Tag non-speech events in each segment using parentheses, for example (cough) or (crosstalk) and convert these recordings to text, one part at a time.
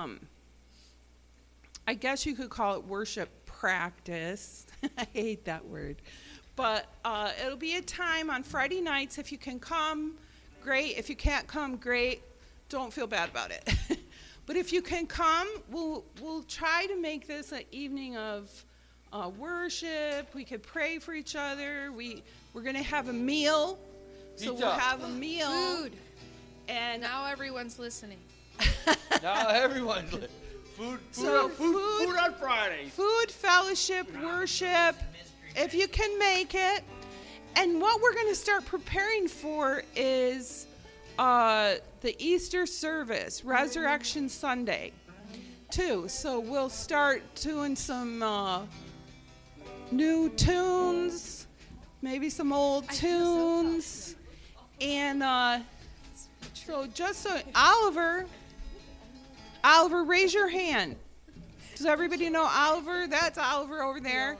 um, I guess you could call it worship practice. (laughs) I hate that word. But uh, it'll be a time on Friday nights. If you can come, great. If you can't come, great. Don't feel bad about it. (laughs) but if you can come, we'll, we'll try to make this an evening of uh, worship. We could pray for each other. We, we're going to have a meal. So we'll have a meal. Food. And Now everyone's listening. (laughs) Now everyone's li- food, food, So on, food, food- food on Fridays. food, fellowship, worship, if you can make it. And what we're going to start preparing for is uh, the Easter service, Resurrection Sunday, too. So we'll start doing some uh, new tunes, maybe some old I so tunes. and uh, so just so, Oliver, Oliver, raise your hand. Does everybody know Oliver? That's Oliver over there.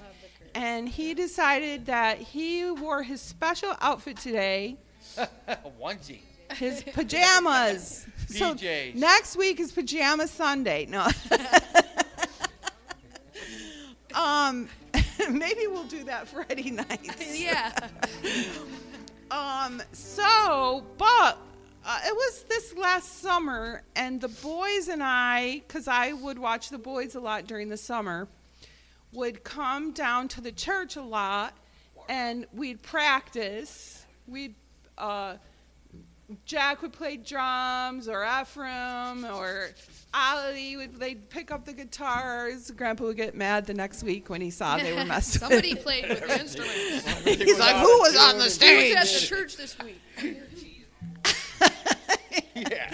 And he decided that he wore his special outfit today, (laughs) Onesie. his pajamas. (laughs) So PJs. next week is pajama Sunday. No. (laughs) um, maybe we'll do that Friday night. yeah. Um, so, but uh, it was this last summer, and the boys and I, because I would watch the boys a lot during the summer, would come down to the church a lot, and we'd practice. We'd, uh, Jack would play drums, or Ephraim, or Ali would they'd pick up the guitars. Grandpa would get mad the next week when he saw they were messed (laughs) with. Somebody played with (laughs) the instruments. He's like, "Who was on the Who stage?" was at the church this week? (laughs) (laughs) Yeah.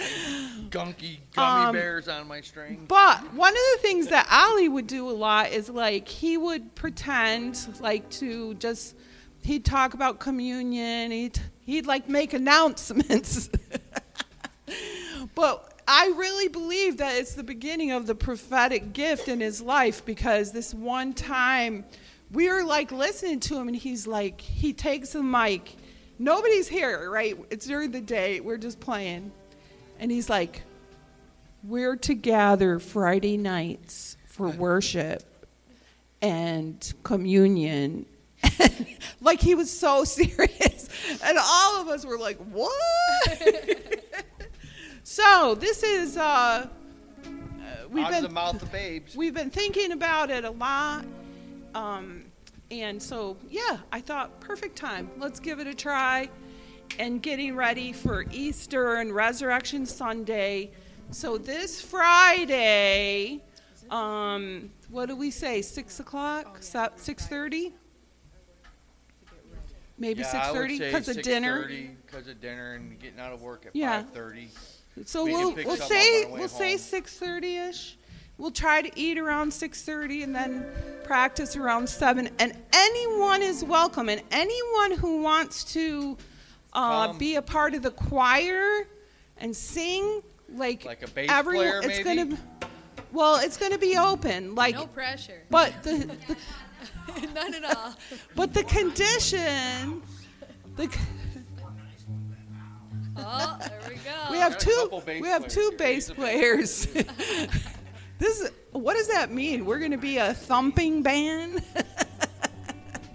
Gunky gummy Um, bears on my string. But one of the things that Ali would do a lot is like he would pretend like to just he'd talk about communion. He'd he'd like make announcements. (laughs) but I really believe that it's the beginning of the prophetic gift in his life because this one time we were like listening to him and he's like he takes the mic. Nobody's here, right? It's during the day. We're just playing. And he's like, we're to gather Friday nights for worship and communion. (laughs) like he was so (laughs) serious. And all of us were like, what? (laughs) so this is, uh, uh, we've Out of the been, mouth of babes. we've been thinking about it a lot. Um, and so, yeah, I thought perfect time. Let's give it a try. And getting ready for Easter and Resurrection Sunday. So this Friday, um, what do we say? Six o'clock? Six thirty? Maybe yeah, six I would say because of dinner. Because of dinner and getting out of work at Yeah. 5:30. So we we'll we'll say on the way we'll say six thirty ish. We'll try to eat around six thirty and then practice around seven. And anyone is welcome. And anyone who wants to uh, Come. be a part of the choir and sing, like Like a bass everyone, player, it's maybe? gonna. Well, it's gonna be open. Like, No pressure. but the, the (laughs) None at all. but the condition. The, Oh, there we go. We have two. bass We have players two bass He's bass players. (laughs) (laughs) this is what does that mean? We're going to be a thumping band.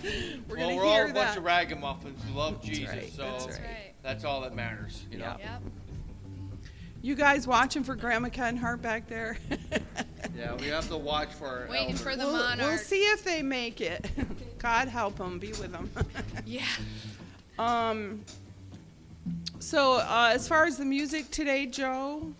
(laughs) we're well, going we're to all hear a bunch of ragamuffins who love Jesus, right, so that's That's right. right. that's all that matters, you know. Yeah. Yep. you guys watching for Grandma Kenhart back there? (laughs) Yeah, we have to watch for our Waiting elders. for the we'll, monarch. we'll see if they make it. (laughs) God help them. Be with them. Yeah. um. So, uh, as far as the music today, Joe,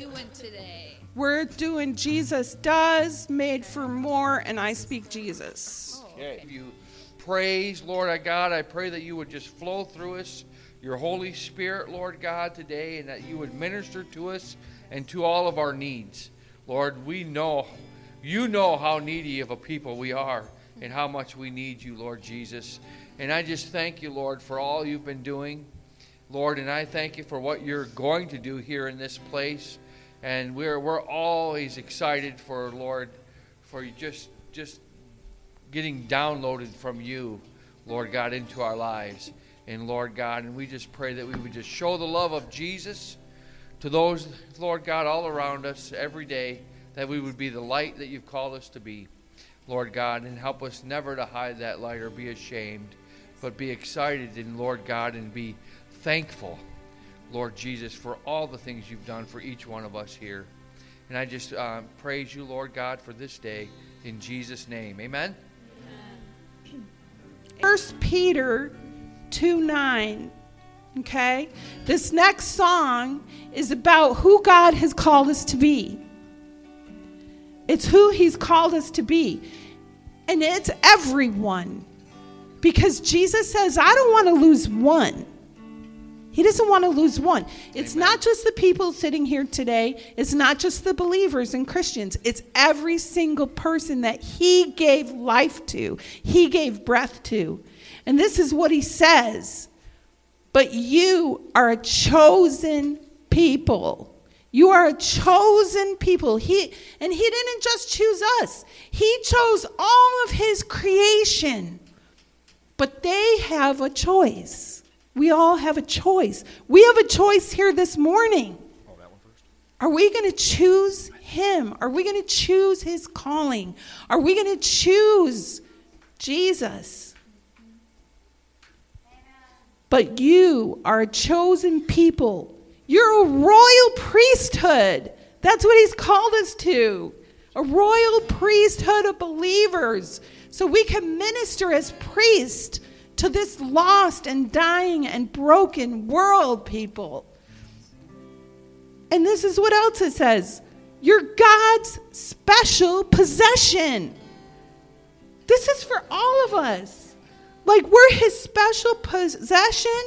doing today? we're doing Jesus Does, Made for More, and I Speak Jesus. Oh, Yeah, okay. if you praise, Lord our God, I pray that you would just flow through us, your Holy Spirit, Lord God, today, and that you would minister to us and to all of our needs. Lord, we know, you know how needy of a people we are and how much we need you, Lord Jesus. And I just thank you, Lord, for all you've been doing. Lord, and I thank you for what you're going to do here in this place. And we're, we're always excited for, Lord, for just, just getting downloaded from you, Lord God, into our lives. And Lord God, and we just pray that we would just show the love of Jesus to those, Lord God, all around us every day, that we would be the light that you've called us to be, Lord God, and help us never to hide that light or be ashamed, but be excited in Lord God and be thankful, Lord Jesus, for all the things you've done for each one of us here. And I just uh, praise you, Lord God, for this day in Jesus' name. Amen. First Peter 2 9. Okay? This next song is about who God has called us to be. It's who He's called us to be. And it's everyone. Because Jesus says, I don't want to lose one. He doesn't want to lose one. It's Amen. not just the people sitting here today, it's not just the believers and Christians. It's every single person that He gave life to, He gave breath to. And this is what He says But you are a chosen people. You are a chosen people. He and he didn't just choose us. He chose all of his creation. But they have a choice. We all have a choice. We have a choice here this morning. Are we going to choose him? Are we going to choose his calling? Are we going to choose Jesus? But you are a chosen people. You're a royal priesthood. That's what he's called us to. A royal priesthood of believers. So we can minister as priests to this lost and dying and broken world, people. And this is what else it says you're God's special possession. This is for all of us. Like we're his special possession.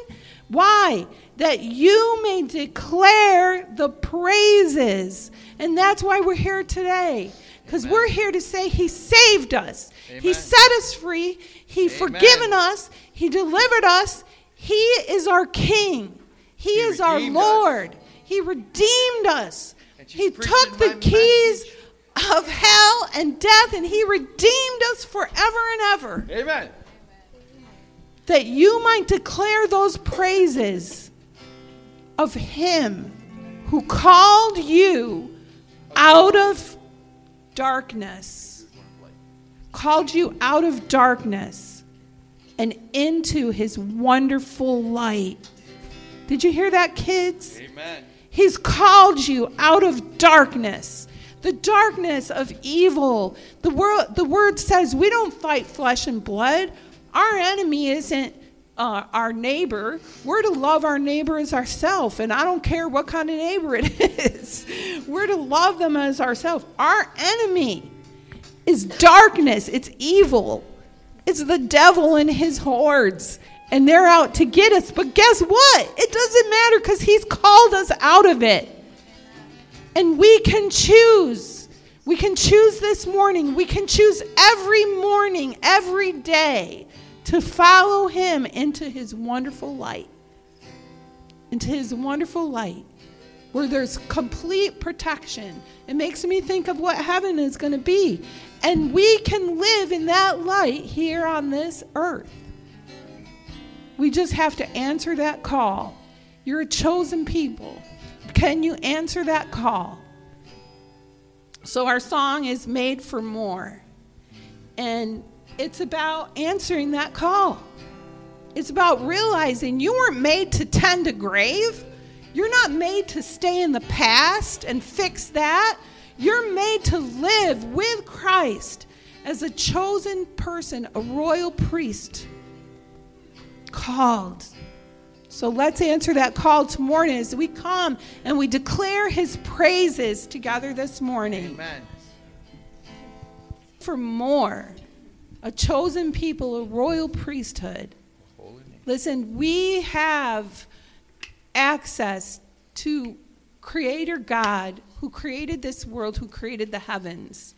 Why? That you may declare the praises. And that's why we're here today. Because we're here to say he saved us. He set us free. He Amen. forgiven us. He delivered us. He is our king. He, He is our redeemed us. Lord. He redeemed us. He took the keys message. of hell and death and he redeemed us forever and ever Amen. that you might declare those praises of him who called you out of darkness called you out of darkness and into his wonderful light did you hear that kids Amen. He's called you out of darkness, the darkness of evil. The word, the word says we don't fight flesh and blood. Our enemy isn't uh, our neighbor. We're to love our neighbor as ourselves, and I don't care what kind of neighbor it (laughs) is. We're to love them as ourselves. Our enemy is darkness, it's evil, it's the devil and his hordes. And they're out to get us. But guess what? It doesn't matter because he's called us out of it. And we can choose. We can choose this morning. We can choose every morning, every day to follow him into his wonderful light. Into his wonderful light where there's complete protection. It makes me think of what heaven is going to be. And we can live in that light here on this earth. We just have to answer that call. You're a chosen people. Can you answer that call? So, our song is Made for More. And it's about answering that call. It's about realizing you weren't made to tend a grave. You're not made to stay in the past and fix that. You're made to live with Christ as a chosen person, a royal priest called. So let's answer that call tomorrow as we come and we declare his praises together this morning Amen. for more. A chosen people, a royal priesthood. Listen, we have access to Creator God who created this world, who created the heavens.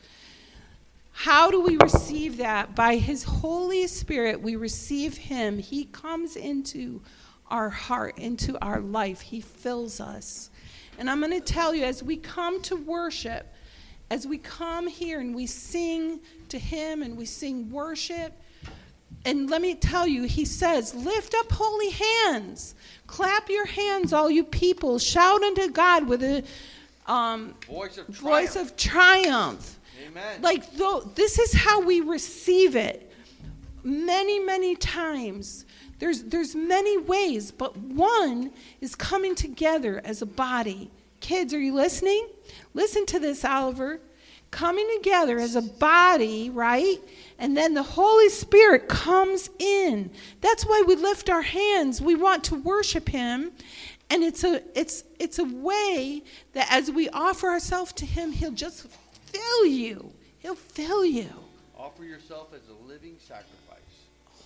How do we receive that? By His Holy Spirit, we receive Him. He comes into our heart, into our life. He fills us. And I'm going to tell you, as we come to worship, as we come here and we sing to Him and we sing worship, and let me tell you, he says, Lift up holy hands. Clap your hands, all you people. Shout unto God with a um, Voice of triumph. voice of triumph. Amen. Like, though, this is how we receive it. Many, many times. There's, there's many ways, but one is coming together as a body. Kids, are you listening? Listen to this, Oliver. Coming together as a body, right? And then the Holy Spirit comes in. That's why we lift our hands. We want to worship Him. And it's a, it's, it's a way that as we offer ourselves to Him, He'll just fill you. He'll fill you. Offer yourself as a living sacrifice.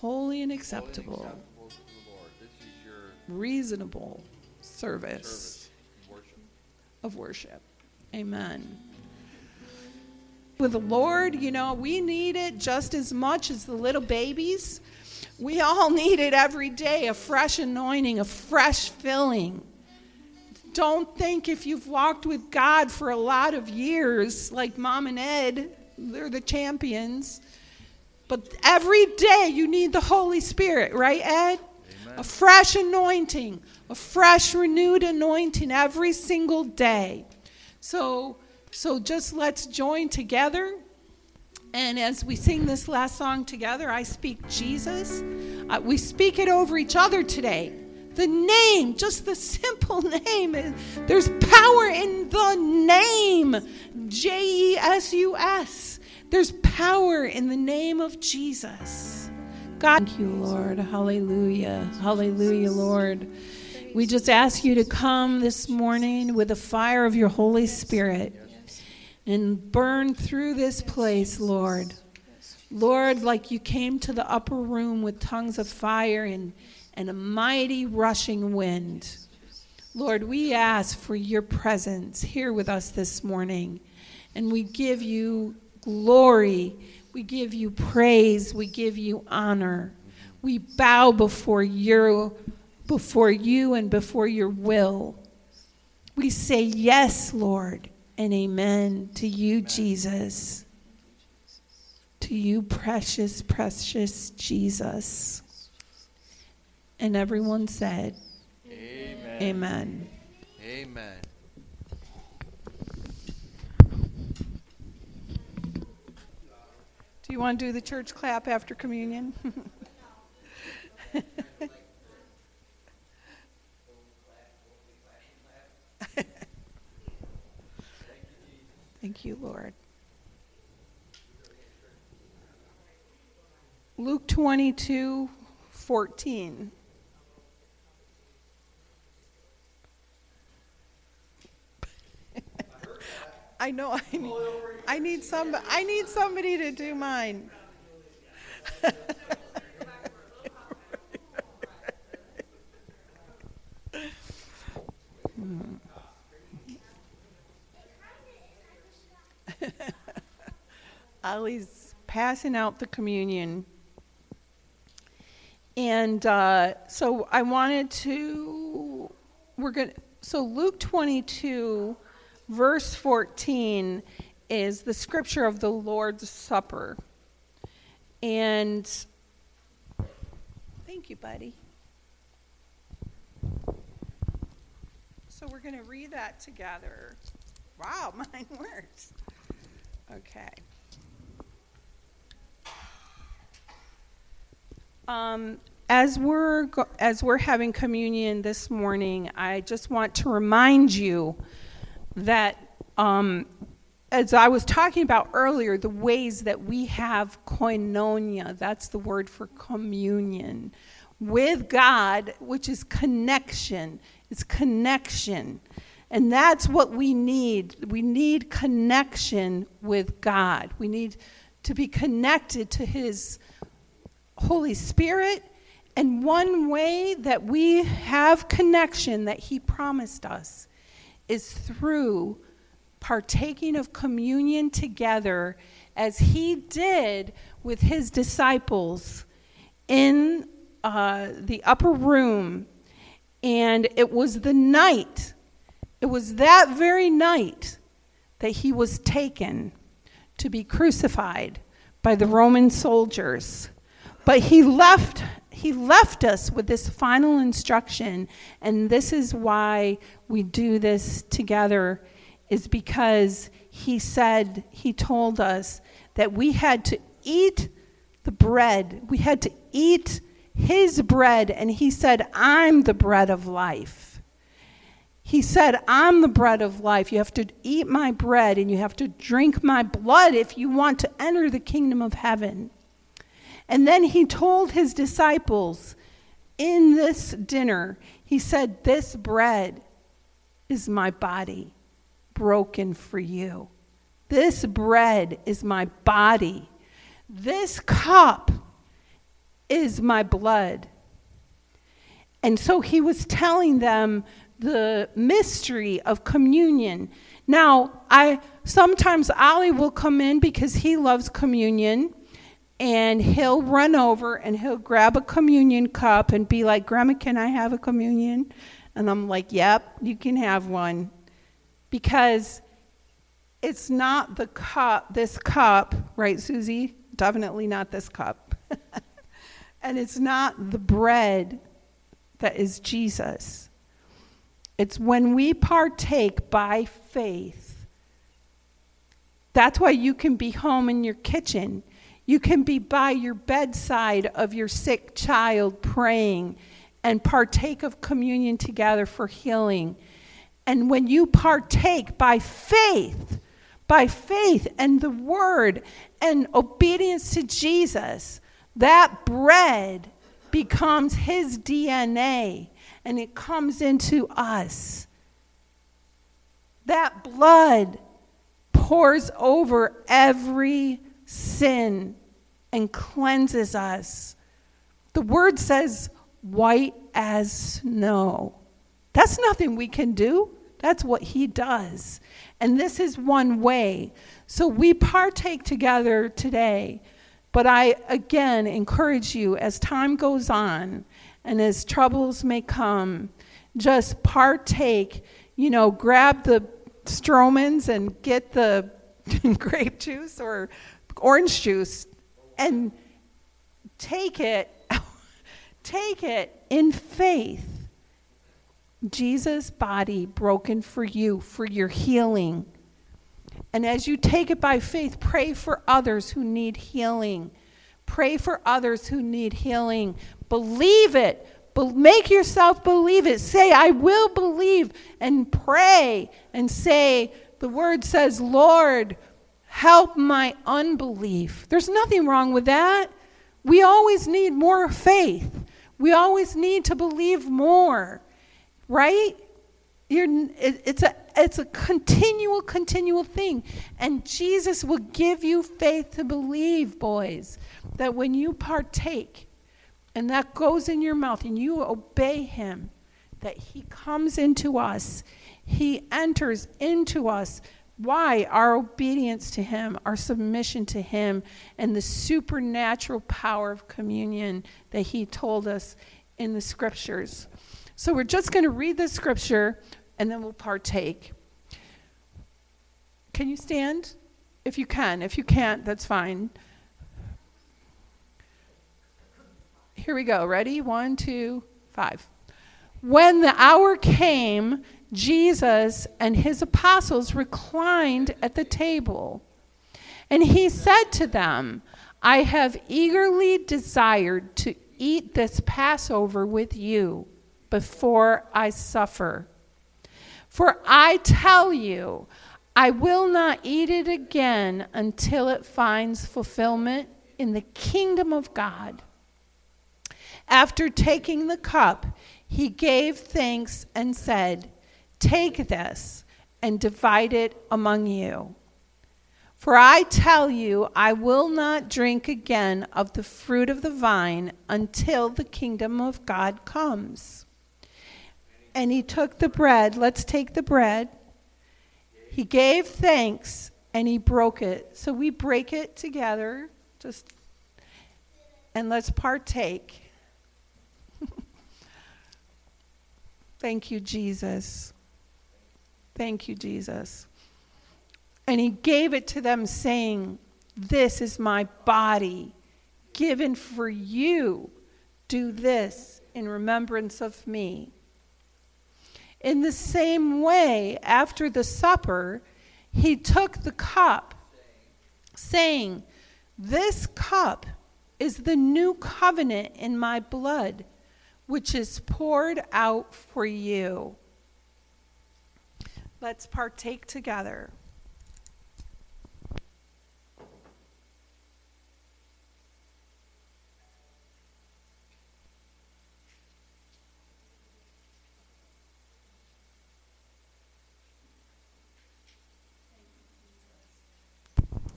Holy and holy and acceptable, acceptable to the Lord. This is your reasonable service service, worship. of worship. Amen. With the Lord, you know, we need it just as much as the little babies. We all (laughs) need it every day a fresh anointing, a fresh filling. Don't think if you've walked with God for a lot of years, like Mom and Ed, they're the champions. But every day you need the Holy Spirit, right, Ed? Amen. A fresh anointing, a fresh, renewed anointing every single day. So, so just let's join together. And as we sing this last song together, I speak Jesus. Uh, we speak it over each other today. The name, just the simple (laughs) name. There's power in the name. J E S U S. There's power in the name of Jesus. God, thank you, Lord. Hallelujah. Hallelujah, Lord. We just ask you to come this morning with the fire of your Holy Spirit and burn through this place, Lord. Lord, like you came to the upper room with tongues of fire and, and a mighty rushing wind. Lord, we ask for your presence here with us this morning. And we give you glory. We give you praise. We give you honor. We bow before your before you and before your will. We say yes, Lord, and amen to you, Jesus. To you, precious, precious Jesus. And everyone said, Amen. Amen. Amen. Do you want to do the church clap after communion? (laughs) Thank you, Lord. Luke 22 14. (laughs) I know I need, I need some I need somebody to do mine. (laughs) Ollie's passing out the communion. And uh, so I wanted to, we're going to, so Luke 22, verse 14, is the scripture of the Lord's Supper. And thank you, buddy. So we're going to read that together. Wow, (laughs) mine works. Okay. Um, as we're go- as we're having communion this morning, I just want to remind you that um, as I was talking about earlier, the ways that we have koinonia, that's the word for communion, with God, which is connection. It's connection. And that's what we need. We need connection with God. We need to be connected to His Holy Spirit. And one way that we have connection that He promised us is through partaking of communion together as He did with His disciples in uh, the upper room. And it was the night, it was that very night that He was taken to be crucified by the Roman soldiers. But he left he left us with this final instruction and this is why we do this together is because he said he told us that we had to eat the bread. We had to eat his bread and he said I'm the bread of life. He said, I'm the bread of life. You have to eat my bread and you have to drink my blood if you want to enter the kingdom of heaven. And then he told his disciples in this dinner, he said, This bread is my body broken for you. This bread is my body. This cup is my blood. And so he was telling them the mystery of communion. Now, I sometimes Ali will come in because he loves communion and he'll run over and he'll grab a communion cup and be like, "Grandma, can I have a communion?" And I'm like, "Yep, you can have one." Because it's not the cup, this cup, right, Susie? Definitely not this cup. (laughs) and it's not the bread that is Jesus. It's when we partake by faith. That's why you can be home in your kitchen. You can be by your bedside of your sick child praying and partake of communion together for healing. And when you partake by faith, by faith and the word and obedience to Jesus, that bread becomes his DNA and it comes into us. That blood pours over every sin and cleanses us. The word says, white as snow. That's nothing we can do. That's what he does. And this is one way. So we partake together today. But I again encourage you as time goes on, and as troubles may come, just partake, you know, grab the Stroehmanns and get the (laughs) grape juice or orange juice and take it, (laughs) take it in faith. Jesus' body broken for you, for your healing. And as you take it by faith, pray for others who need healing. Pray for others who need healing. Believe it. Be- make yourself believe it. Say, I will believe, and pray and say, the word says, Lord, help my unbelief. There's nothing wrong with that. We always need more faith, we always need to believe more, right? You're, it's, a, it's a continual, continual thing. And Jesus will give you faith to believe, boys, that when you partake, and that goes in your mouth and you obey him, that he comes into us, he enters into us. Why? Our obedience to him, our submission to him, and the supernatural power of communion that he told us in the scriptures. So we're just going to read the scripture and then we'll partake. Can you stand? If you can. If you can't, that's fine. Here we go. Ready? One, two, five. When the hour came, Jesus and his apostles reclined at the table. And he said to them, I have eagerly desired to eat this Passover with you before I suffer. For I tell you, I will not eat it again until it finds fulfillment in the kingdom of God. After taking the cup, he gave thanks and said, Take this and divide it among you. For I tell you, I will not drink again of the fruit of the vine until the kingdom of God comes. And he took the bread. Let's take the bread. He gave thanks and he broke it. So we break it together. Just and let's partake. (laughs) Thank you, Jesus. Thank you, Jesus. And he gave it to them, saying, This is my body given for you. Do this in remembrance of me. In the same way, after the supper, he took the cup, saying, This cup is the new covenant in my blood, which is poured out for you. Let's partake together.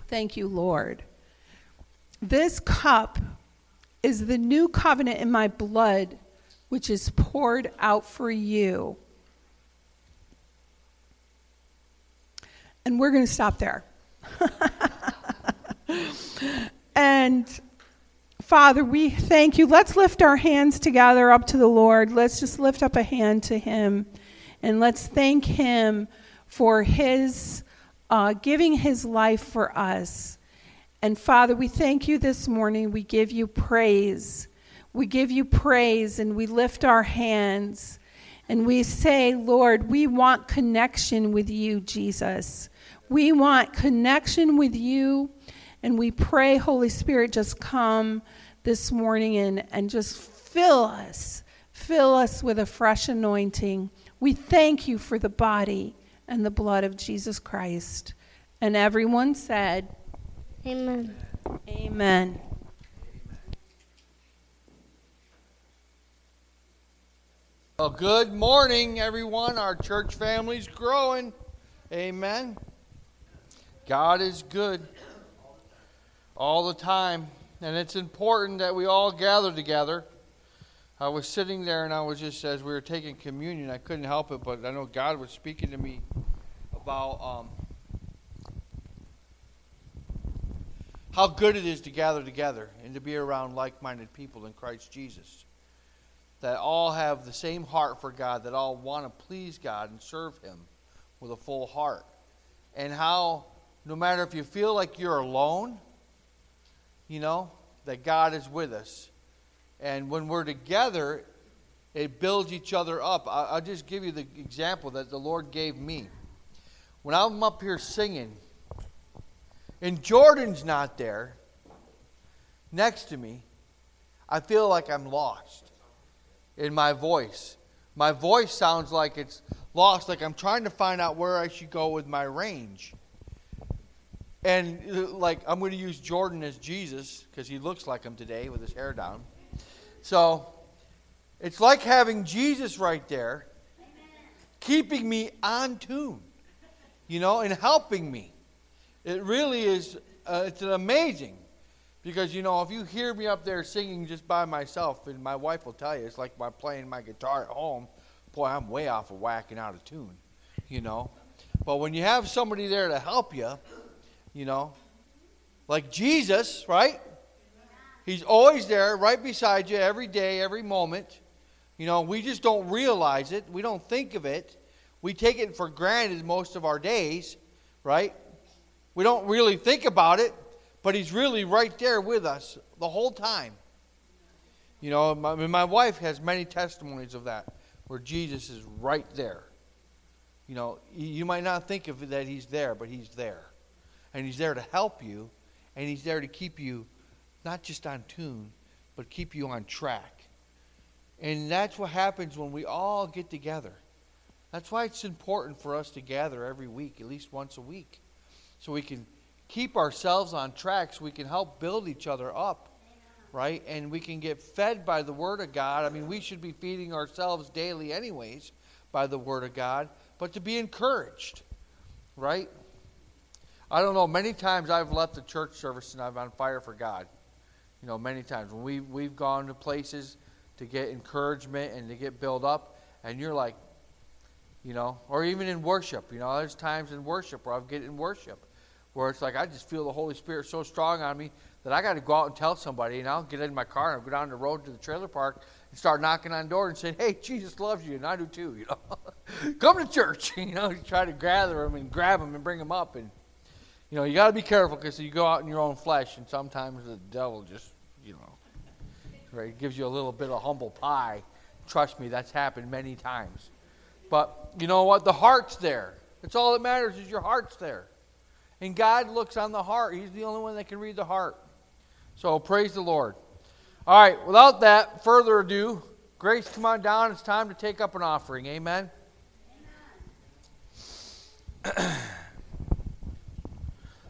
Thank you, Lord. This cup is the new covenant in my blood, which is poured out for you. And we're going to stop there. and Father, we thank you. Let's lift our hands together up to the Lord. Let's just lift up a hand to Him and let's thank Him for His uh, giving His life for us. And Father, we thank you this morning. We give you praise. We give you praise and we lift our hands and we say, Lord, we want connection with you, Jesus. We want connection with you. And we pray, Holy Spirit, just come this morning and, and just fill us, fill us with a fresh anointing. We thank you for the body and the blood of Jesus Christ. And everyone said, Amen. Amen. Well, good morning, everyone. Our church family's growing. Amen. God is good all the time, and it's important that we all gather together. I was sitting there and I was just, as we were taking communion, I couldn't help it, but I know God was speaking to me about um, how good it is to gather together and to be around like minded people in Christ Jesus. That all have the same heart for God, that all want to please God and serve Him with a full heart. And how, no matter if you feel like you're alone, you know, that God is with us. And when we're together, it builds each other up. I'll just give you the example that the Lord gave me. When I'm up here singing, and Jordan's not there next to me, I feel like I'm lost in my voice. My voice sounds like it's lost, like I'm trying to find out where I should go with my range. And uh, like I'm going to use Jordan as Jesus because he looks like him today with his hair down. So it's like having Jesus right there, keeping me on tune, you know, and helping me. It really is, uh, it's an amazing. Because, you know, if you hear me up there singing just by myself, and my wife will tell you, it's like my playing my guitar at home, boy, I'm way off of whacking out of tune, you know. But when you have somebody there to help you, you know, like Jesus, right? He's always there, right beside you, every day, every moment. You know, we just don't realize it. We don't think of it. We take it for granted most of our days, right? We don't really think about it, but He's really right there with us the whole time. You know, my, my wife has many testimonies of that, where Jesus is right there. You know, you might not think of that He's there, but He's there. And He's there to help you, and He's there to keep you not just on tune, but keep you on track. And that's what happens when we all get together. That's why it's important for us to gather every week, at least once a week so we can keep ourselves on track so we can help build each other up right and we can get fed by the word of god i mean we should be feeding ourselves daily anyways by the word of god but to be encouraged right i don't know many times i've left the church service and i'm on fire for god you know many times when we, we've gone to places to get encouragement and to get built up and you're like you know or even in worship you know there's times in worship where i've get in worship where it's like I just feel the Holy Spirit so strong on me that I got to go out and tell somebody, and I'll get in my car and I'll go down the road to the trailer park and start knocking on doors and saying, "Hey, Jesus loves you, and I do too." You know, (laughs) come to church. (laughs) You know, try to gather them and grab them and bring them up, and you know, you got to be careful because you go out in your own flesh, and sometimes the devil just you know. Right? Gives you a little bit of humble pie. Trust me, that's happened many times. But you know what? The heart's there. That's all that matters is your heart's there. And God looks on the heart. He's the only one that can read the heart. So praise the Lord. All right, without that, further ado, Grace, come on down. It's time to take up an offering. Amen. (clears throat) Amen.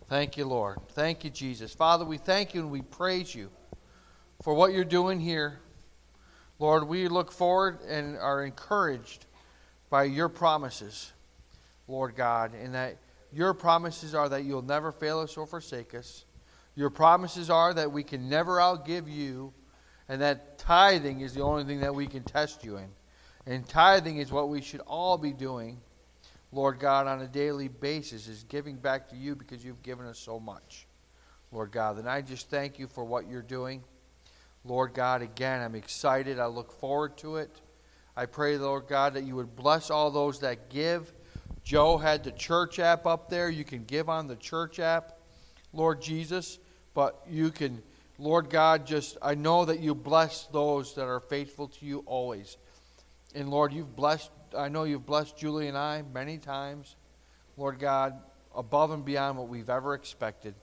Thank you, Lord. Thank you, Jesus. Father, we thank you and we praise you for what you're doing here. Lord, we look forward and are encouraged by your promises, Lord God, and that your promises are that you'll never fail us or forsake us. Your promises are that we can never outgive you and that tithing is the only thing that we can test you in. And tithing is what we should all be doing, Lord God, on a daily basis, is giving back to you because you've given us so much, Lord God. And I just thank you for what you're doing. Lord God, again, I'm excited. I look forward to it. I pray, Lord God, that you would bless all those that give. Joe had the church app up there. You can give on the church app, Lord Jesus, but you can Lord God, just I know that you bless those that are faithful to you always. And Lord, you've blessed, I know you've blessed Julie and I many times, Lord God, above and beyond what we've ever expected,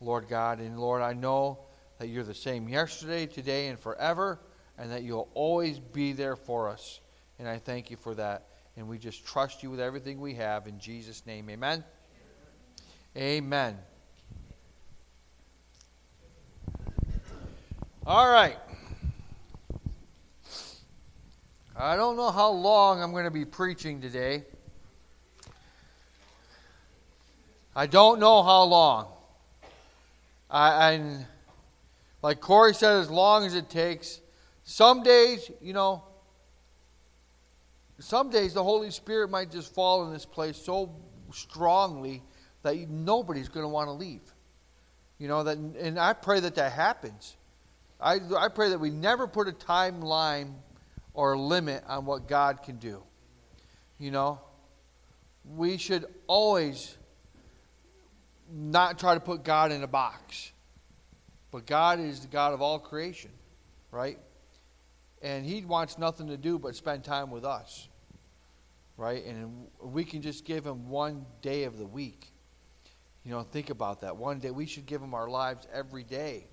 Lord God. And Lord, I know that you're the same yesterday, today, and forever, and that you'll always be there for us. And I thank you for that. And we just trust you with everything we have. In Jesus' name, amen. Amen. All right. I don't know how long I'm going to be preaching today. I don't know how long. I, and like Corey said, as long as it takes. Some days, you know, some days the Holy Spirit might just fall in this place so strongly that nobody's going to want to leave. You know that, and I pray that that happens. I, I pray that we never put a timeline or limit on what God can do. You know, we should always not try to put God in a box. But God is the God of all creation, right? And He wants nothing to do but spend time with us, right? And we can just give Him one day of the week. You know, think about that. One day, we should give Him our lives every day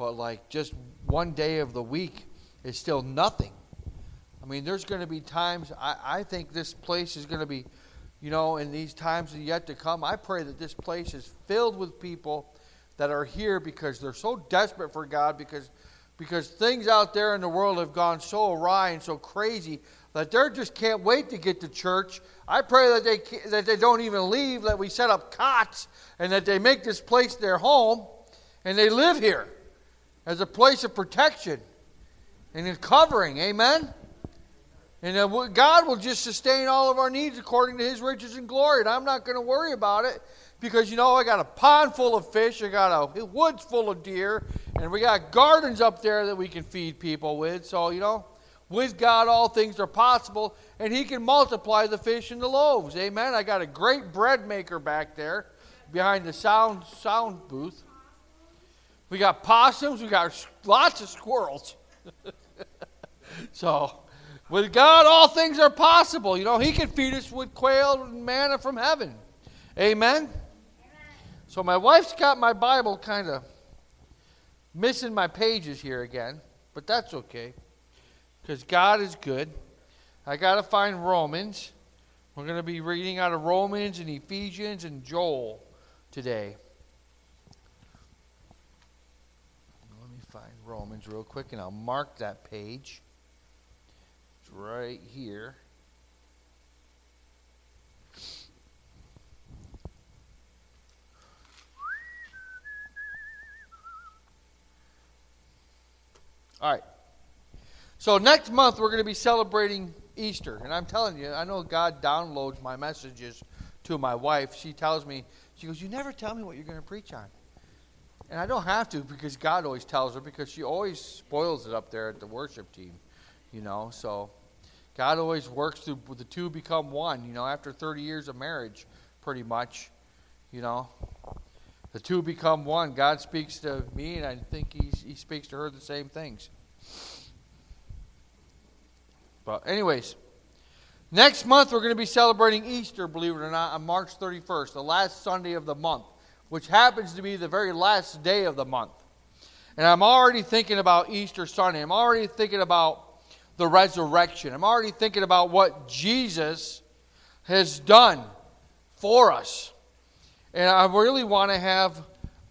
but like just one day of the week is still nothing. I mean, there's going to be times, I, I think this place is going to be, you know, in these times yet to come. I pray that this place is filled with people that are here because they're so desperate for God, because, because things out there in the world have gone so awry and so crazy that they just can't wait to get to church. I pray that they, that they don't even leave, that we set up cots, and that they make this place their home, and they live here as a place of protection and in covering. Amen? And uh, God will just sustain all of our needs according to His riches and glory. And I'm not going to worry about it because, you know, I got a pond full of fish, I got a woods full of deer, and we got gardens up there that we can feed people with. So, you know, with God, all things are possible, and He can multiply the fish and the loaves. Amen? I got a great bread maker back there behind the sound, sound booth. We got possums, we got lots of squirrels. (laughs) so, with God, all things are possible. You know, He can feed us with quail and manna from heaven. Amen? Amen. So, my wife's got my Bible kind of missing my pages here again, but that's okay because God is good. I got to find Romans. We're going to be reading out of Romans and Ephesians and Joel today. Let me find Romans real quick, and I'll mark that page. Right here. All right. So next month we're going to be celebrating Easter, and I'm telling you, I know God downloads my messages to my wife. She tells me, she goes, "You never tell me what you're going to preach on." And I don't have to because God always tells her because she always spoils it up there at the worship team, you know. So God always works through the two become one, you know, after 30 years of marriage, pretty much, you know. The two become one. God speaks to me, and I think he's, he speaks to her the same things. But, anyways, next month we're going to be celebrating Easter, believe it or not, on March 31st, the last Sunday of the month, which happens to be the very last day of the month. And I'm already thinking about Easter Sunday. I'm already thinking about the resurrection. I'm already thinking about what Jesus has done for us. And I really want to have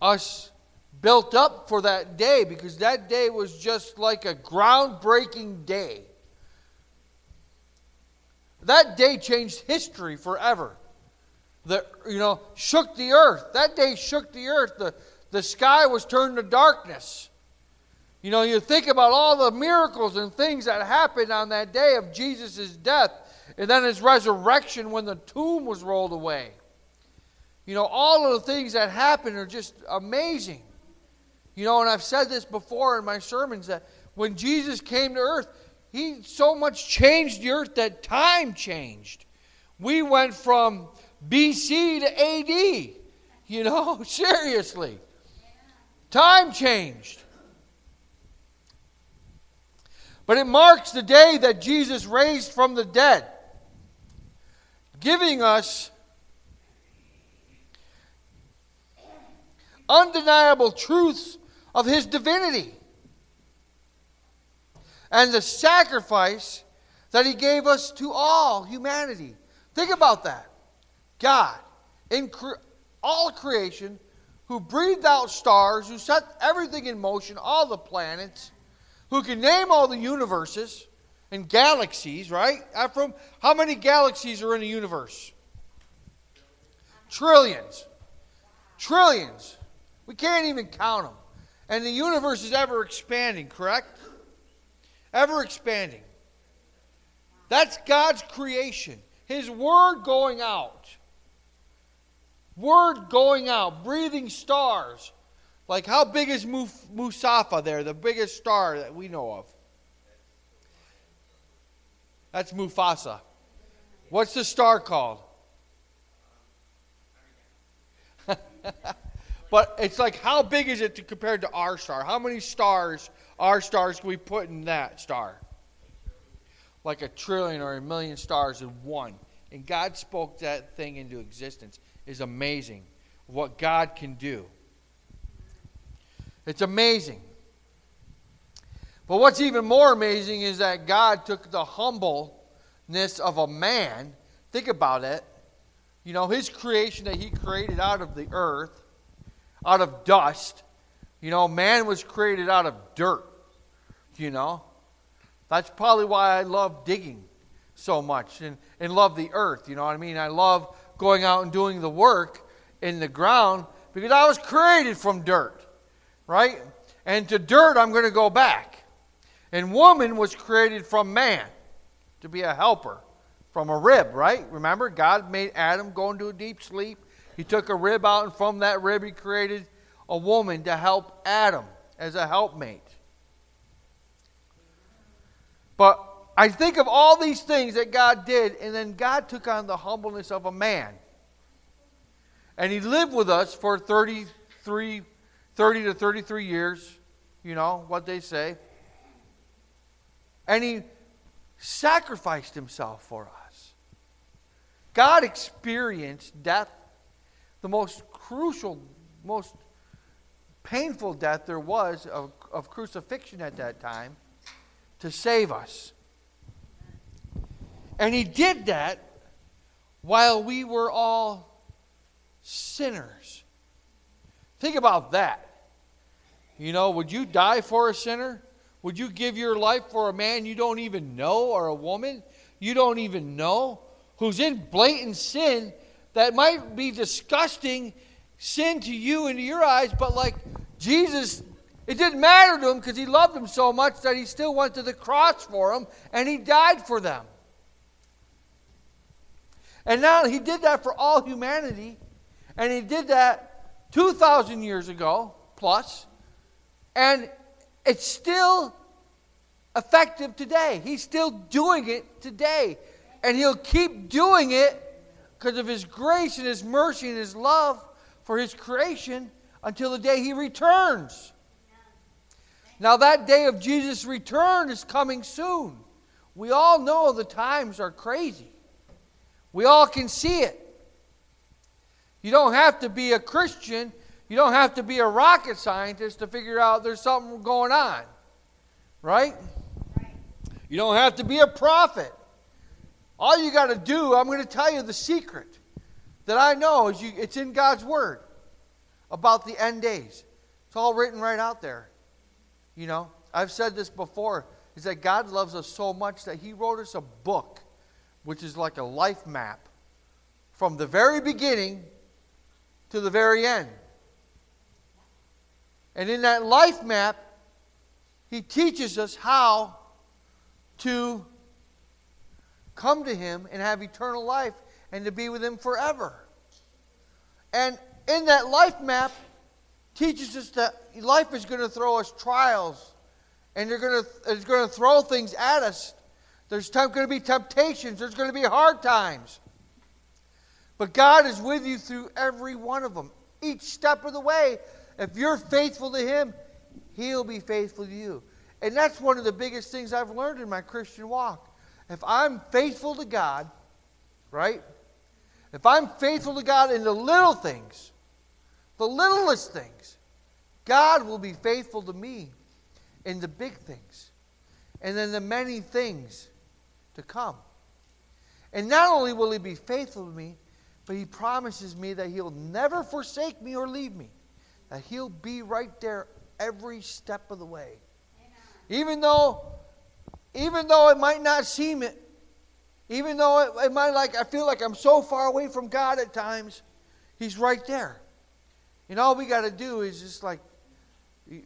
us built up for that day because that day was just like a groundbreaking day. That day changed history forever. The, you know, shook the earth. That day shook the earth. The, the sky was turned to darkness. You know, you think about all the miracles and things that happened on that day of Jesus' death and then his resurrection when the tomb was rolled away. You know, all of the things that happened are just amazing. You know, and I've said this before in my sermons that when Jesus came to earth, he so much changed the earth that time changed. We went from BC to AD. You know, (laughs) seriously. Time changed. But it marks the day that Jesus raised from the dead, giving us undeniable truths of his divinity and the sacrifice that he gave us to all humanity. Think about that. God, in cre- all creation, who breathed out stars, who set everything in motion, all the planets, who can name all the universes and galaxies, right? From how many galaxies are in the universe? Trillions. Trillions. We can't even count them. And the universe is ever expanding, correct? Ever expanding. That's God's creation. His word going out. Word going out, breathing stars. Like, how big is Musafa there, the biggest star that we know of? That's Mufasa. What's the star called? (laughs) but it's like, how big is it to, compared to our star? How many stars, our stars, can we put in that star? Like a trillion or a million stars in one. And God spoke that thing into existence. Is amazing what God can do. It's amazing. But what's even more amazing is that God took the humbleness of a man. Think about it. You know, his creation that he created out of the earth, out of dust. You know, man was created out of dirt. You know, that's probably why I love digging so much and, and love the earth. You know what I mean? I love going out and doing the work in the ground because I was created from dirt, right? And to dirt, I'm going to go back. And woman was created from man to be a helper from a rib, right? Remember, God made Adam go into a deep sleep. He took a rib out, and from that rib, he created a woman to help Adam as a helpmate. But I think of all these things that God did, and then God took on the humbleness of a man. And he lived with us for 33, 30 to 33 years, you know what they say. And he sacrificed himself for us. God experienced death, the most crucial, most painful death there was of, of crucifixion at that time, to save us. And he did that while we were all sinners. Think about that. You know, would you die for a sinner? Would you give your life for a man you don't even know or a woman you don't even know who's in blatant sin that might be disgusting sin to you and to your eyes, but like Jesus, it didn't matter to him because he loved them so much that he still went to the cross for them and he died for them. And now he did that for all humanity, and he did that 2,000 years ago plus, and it's still effective today. He's still doing it today. And he'll keep doing it because of his grace and his mercy and his love for his creation until the day he returns. Now, that day of Jesus' return is coming soon. We all know the times are crazy. We all can see it. You don't have to be a Christian, you don't have to be a rocket scientist to figure out there's something going on. Right? You don't have to be a prophet. All you got to do, I'm going to tell you the secret that I know is you, it's in God's Word about the end days. It's all written right out there. You know, I've said this before is that God loves us so much that He wrote us a book, which is like a life map from the very beginning to the very end. And in that life map, He teaches us how to come to Him and have eternal life and to be with Him forever. And in that life map, teaches us that life is going to throw us trials and they're going to, it's going to throw things at us. There's going to be temptations, there's going to be hard times. But God is with you through every one of them, each step of the way. If you're faithful to Him, He'll be faithful to you. And that's one of the biggest things I've learned in my Christian walk. If I'm faithful to God, right? If I'm faithful to God in the little things, the littlest things, God will be faithful to me in the big things and then the many things to come. And not only will He be faithful to me, but He promises me that He'll never forsake me or leave me, that He'll be right there every step of the way. Amen. Even though, even though it might not seem it, even though it, it might like I feel like I'm so far away from God at times, He's right there. And all we got to do is just like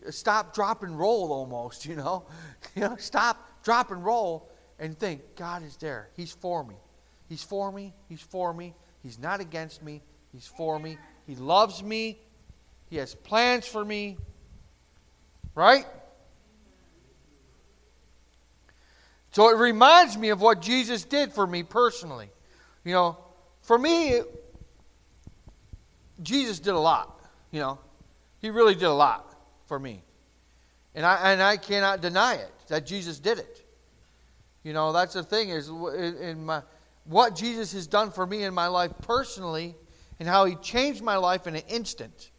stop, drop, and roll almost, you know? (laughs) you know, stop, drop, and roll and think, God is there. He's for me. He's for me. He's for me. He's not against me. He's for me. He loves me. He has plans for me. Right? So it reminds me of what Jesus did for me personally. You know, for me, Jesus did a lot. You know, he really did a lot for me. And I, and I cannot deny it, that Jesus did it. You know, that's the thing is in my, what Jesus has done for me in my life personally and how he changed my life in an instant.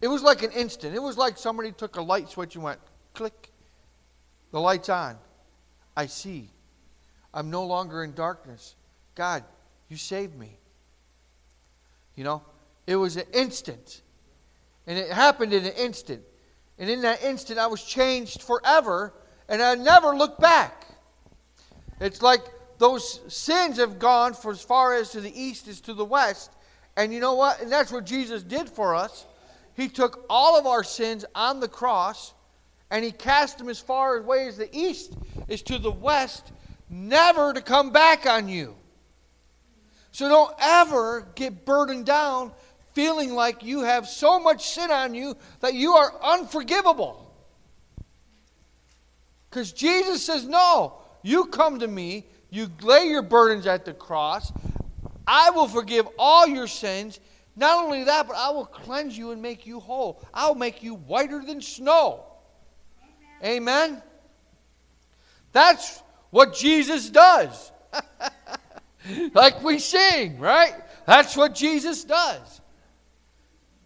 It was like an instant. It was like somebody took a light switch and went click. The light's on. I see. I'm no longer in darkness. God, you saved me. You know, it was an instant. And it happened in an instant. And in that instant, I was changed forever, and I never looked back. It's like those sins have gone for as far as to the east as to the west. And you know what? And that's what Jesus did for us. He took all of our sins on the cross, and He cast them as far away as the east is to the west, never to come back on you. So don't ever get burdened down feeling like you have so much sin on you that you are unforgivable. Because Jesus says, No, you come to me, you lay your burdens at the cross, I will forgive all your sins. Not only that, but I will cleanse you and make you whole. I'll make you whiter than snow. Amen. Amen? That's what Jesus does. (laughs) like we sing, right? That's what Jesus does.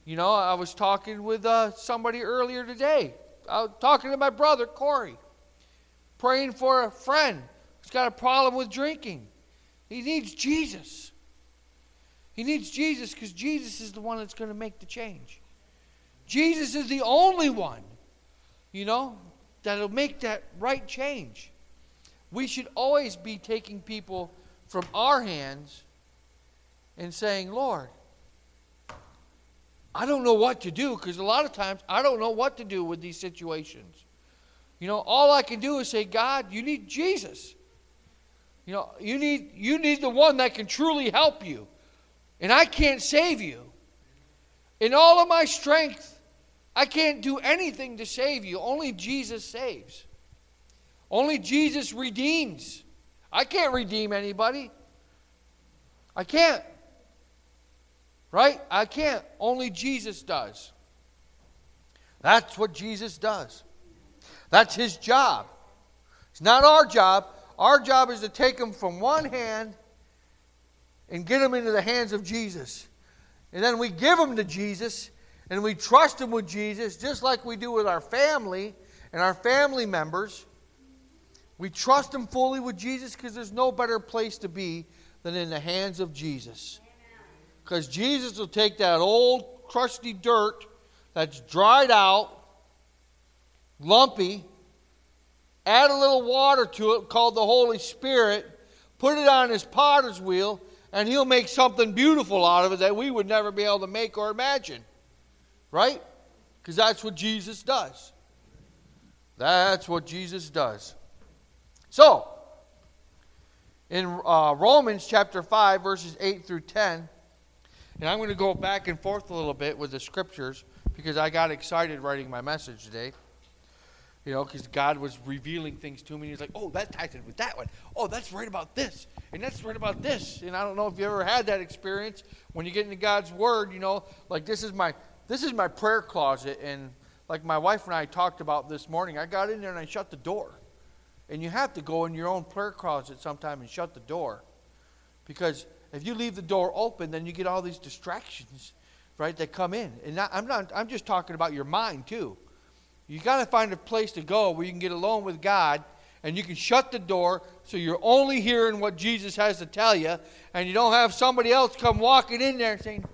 You know, I was talking with uh, somebody earlier today. I was talking to my brother, Corey, praying for a friend who's got a problem with drinking. He needs Jesus. He needs Jesus because Jesus is the one that's going to make the change. Jesus is the only one, you know, that'll make that right change. We should always be taking people from our hands and saying, Lord, I don't know what to do because a lot of times I don't know what to do with these situations. You know, all I can do is say, God, you need Jesus. You know, you need you need the one that can truly help you. And I can't save you. In all of my strength, I can't do anything to save you. Only Jesus saves. Only Jesus redeems. I can't redeem anybody. I can't. Right? I can't. Only Jesus does. That's what Jesus does. That's his job. It's not our job. Our job is to take them from one hand and get them into the hands of Jesus. And then we give them to Jesus and we trust them with Jesus, just like we do with our family and our family members. We trust them fully with Jesus because there's no better place to be than in the hands of Jesus. Because Jesus will take that old, crusty dirt that's dried out, lumpy, add a little water to it called the Holy Spirit, put it on his potter's wheel, and he'll make something beautiful out of it that we would never be able to make or imagine. Right? Because that's what Jesus does. That's what Jesus does. So, in uh, Romans chapter 5, verses 8 through 10, and I'm going to go back and forth a little bit with the scriptures because I got excited writing my message today. You know, because God was revealing things to me. He's like, oh, that ties in with that one. Oh, that's right about this. And that's right about this. And I don't know if you ever had that experience when you get into God's Word, you know, like this is my this is my prayer closet. And like my wife and I talked about this morning, I got in there and I shut the door. And you have to go in your own prayer closet sometime and shut the door. Because if you leave the door open, then you get all these distractions, right, that come in. And I'm not I'm just talking about your mind too. You got to find a place to go where you can get alone with God and you can shut the door so you're only hearing what Jesus has to tell you and you don't have somebody else come walking in there saying,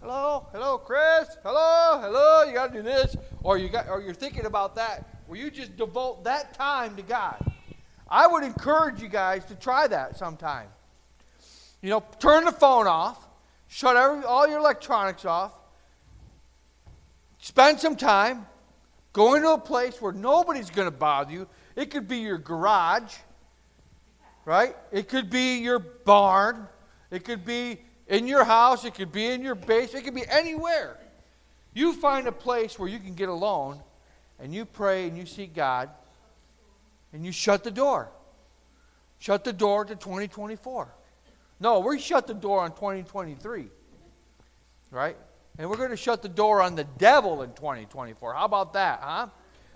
"Hello, hello Chris. Hello, hello, you got to do this." Or you got or you're thinking about that. Where you just devote that time to God. I would encourage you guys to try that sometime. You know, turn the phone off, shut every, all your electronics off, spend some time, Go into a place where nobody's going to bother you. It could be your garage, right? It could be your barn. It could be in your house. It could be in your base. It could be anywhere. You find a place where you can get alone and you pray and you seek God and you shut the door. Shut the door to 2024. No, we shut the door on 2023. Right? And we're going to shut the door on the devil in 2024. How about that, huh?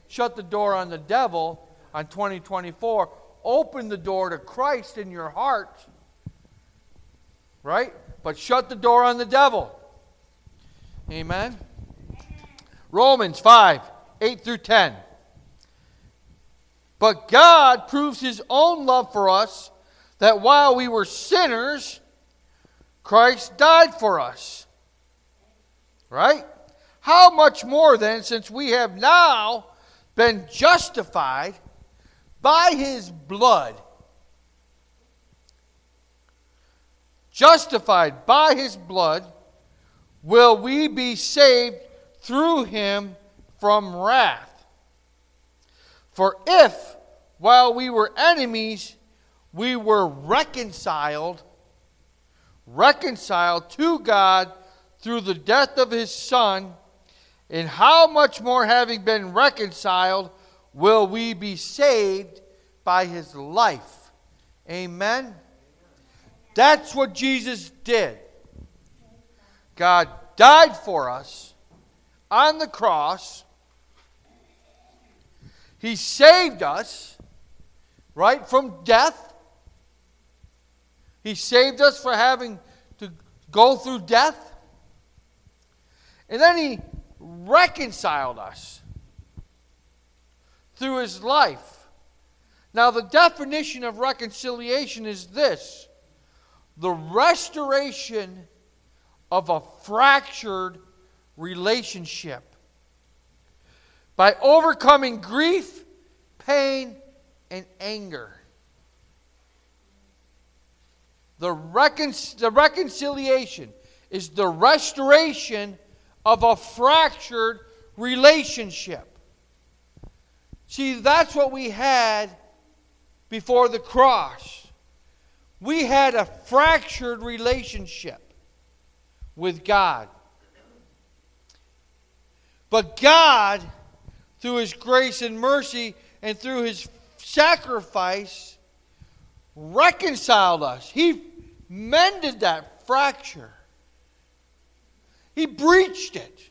Shut the door on the devil on 2024. Open the door to Christ in your heart. Right? But shut the door on the devil. Amen. Romans 5 8 through 10. But God proves his own love for us that while we were sinners, Christ died for us. Right? How much more then, since we have now been justified by his blood, justified by his blood, will we be saved through him from wrath? For if, while we were enemies, we were reconciled, reconciled to God through the death of his Son, and how much more, having been reconciled, will we be saved by his life? Amen. That's what Jesus did. God died for us on the cross. He saved us, right, from death. He saved us for having to go through death. And then he reconciled us through his life. Now, the definition of reconciliation is this the restoration of a fractured relationship by overcoming grief, pain, and anger. The, recon- the reconciliation is the restoration of a fractured relationship. See, that's what we had before the cross. We had a fractured relationship with God. But God, through His grace and mercy and through His sacrifice, reconciled us. He mended that fracture. He breached it.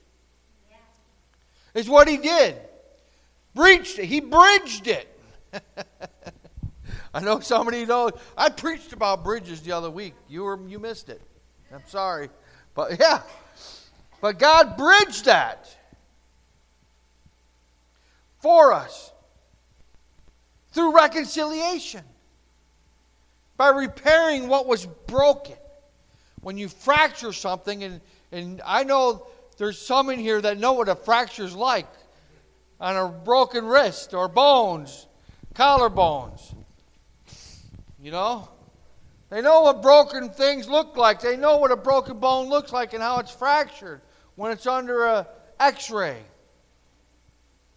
Is what he did. Breached it. He bridged it. (laughs) I know somebody knows. I preached about bridges the other week. You were you missed it. I'm sorry. But (laughs) yeah. But God bridged that for us through reconciliation by repairing what was broken. When you fracture something, and, and I know there's some in here that know what a fracture is like on a broken wrist or bones, collarbones. You know? They know what broken things look like. They know what a broken bone looks like and how it's fractured when it's under a x-ray.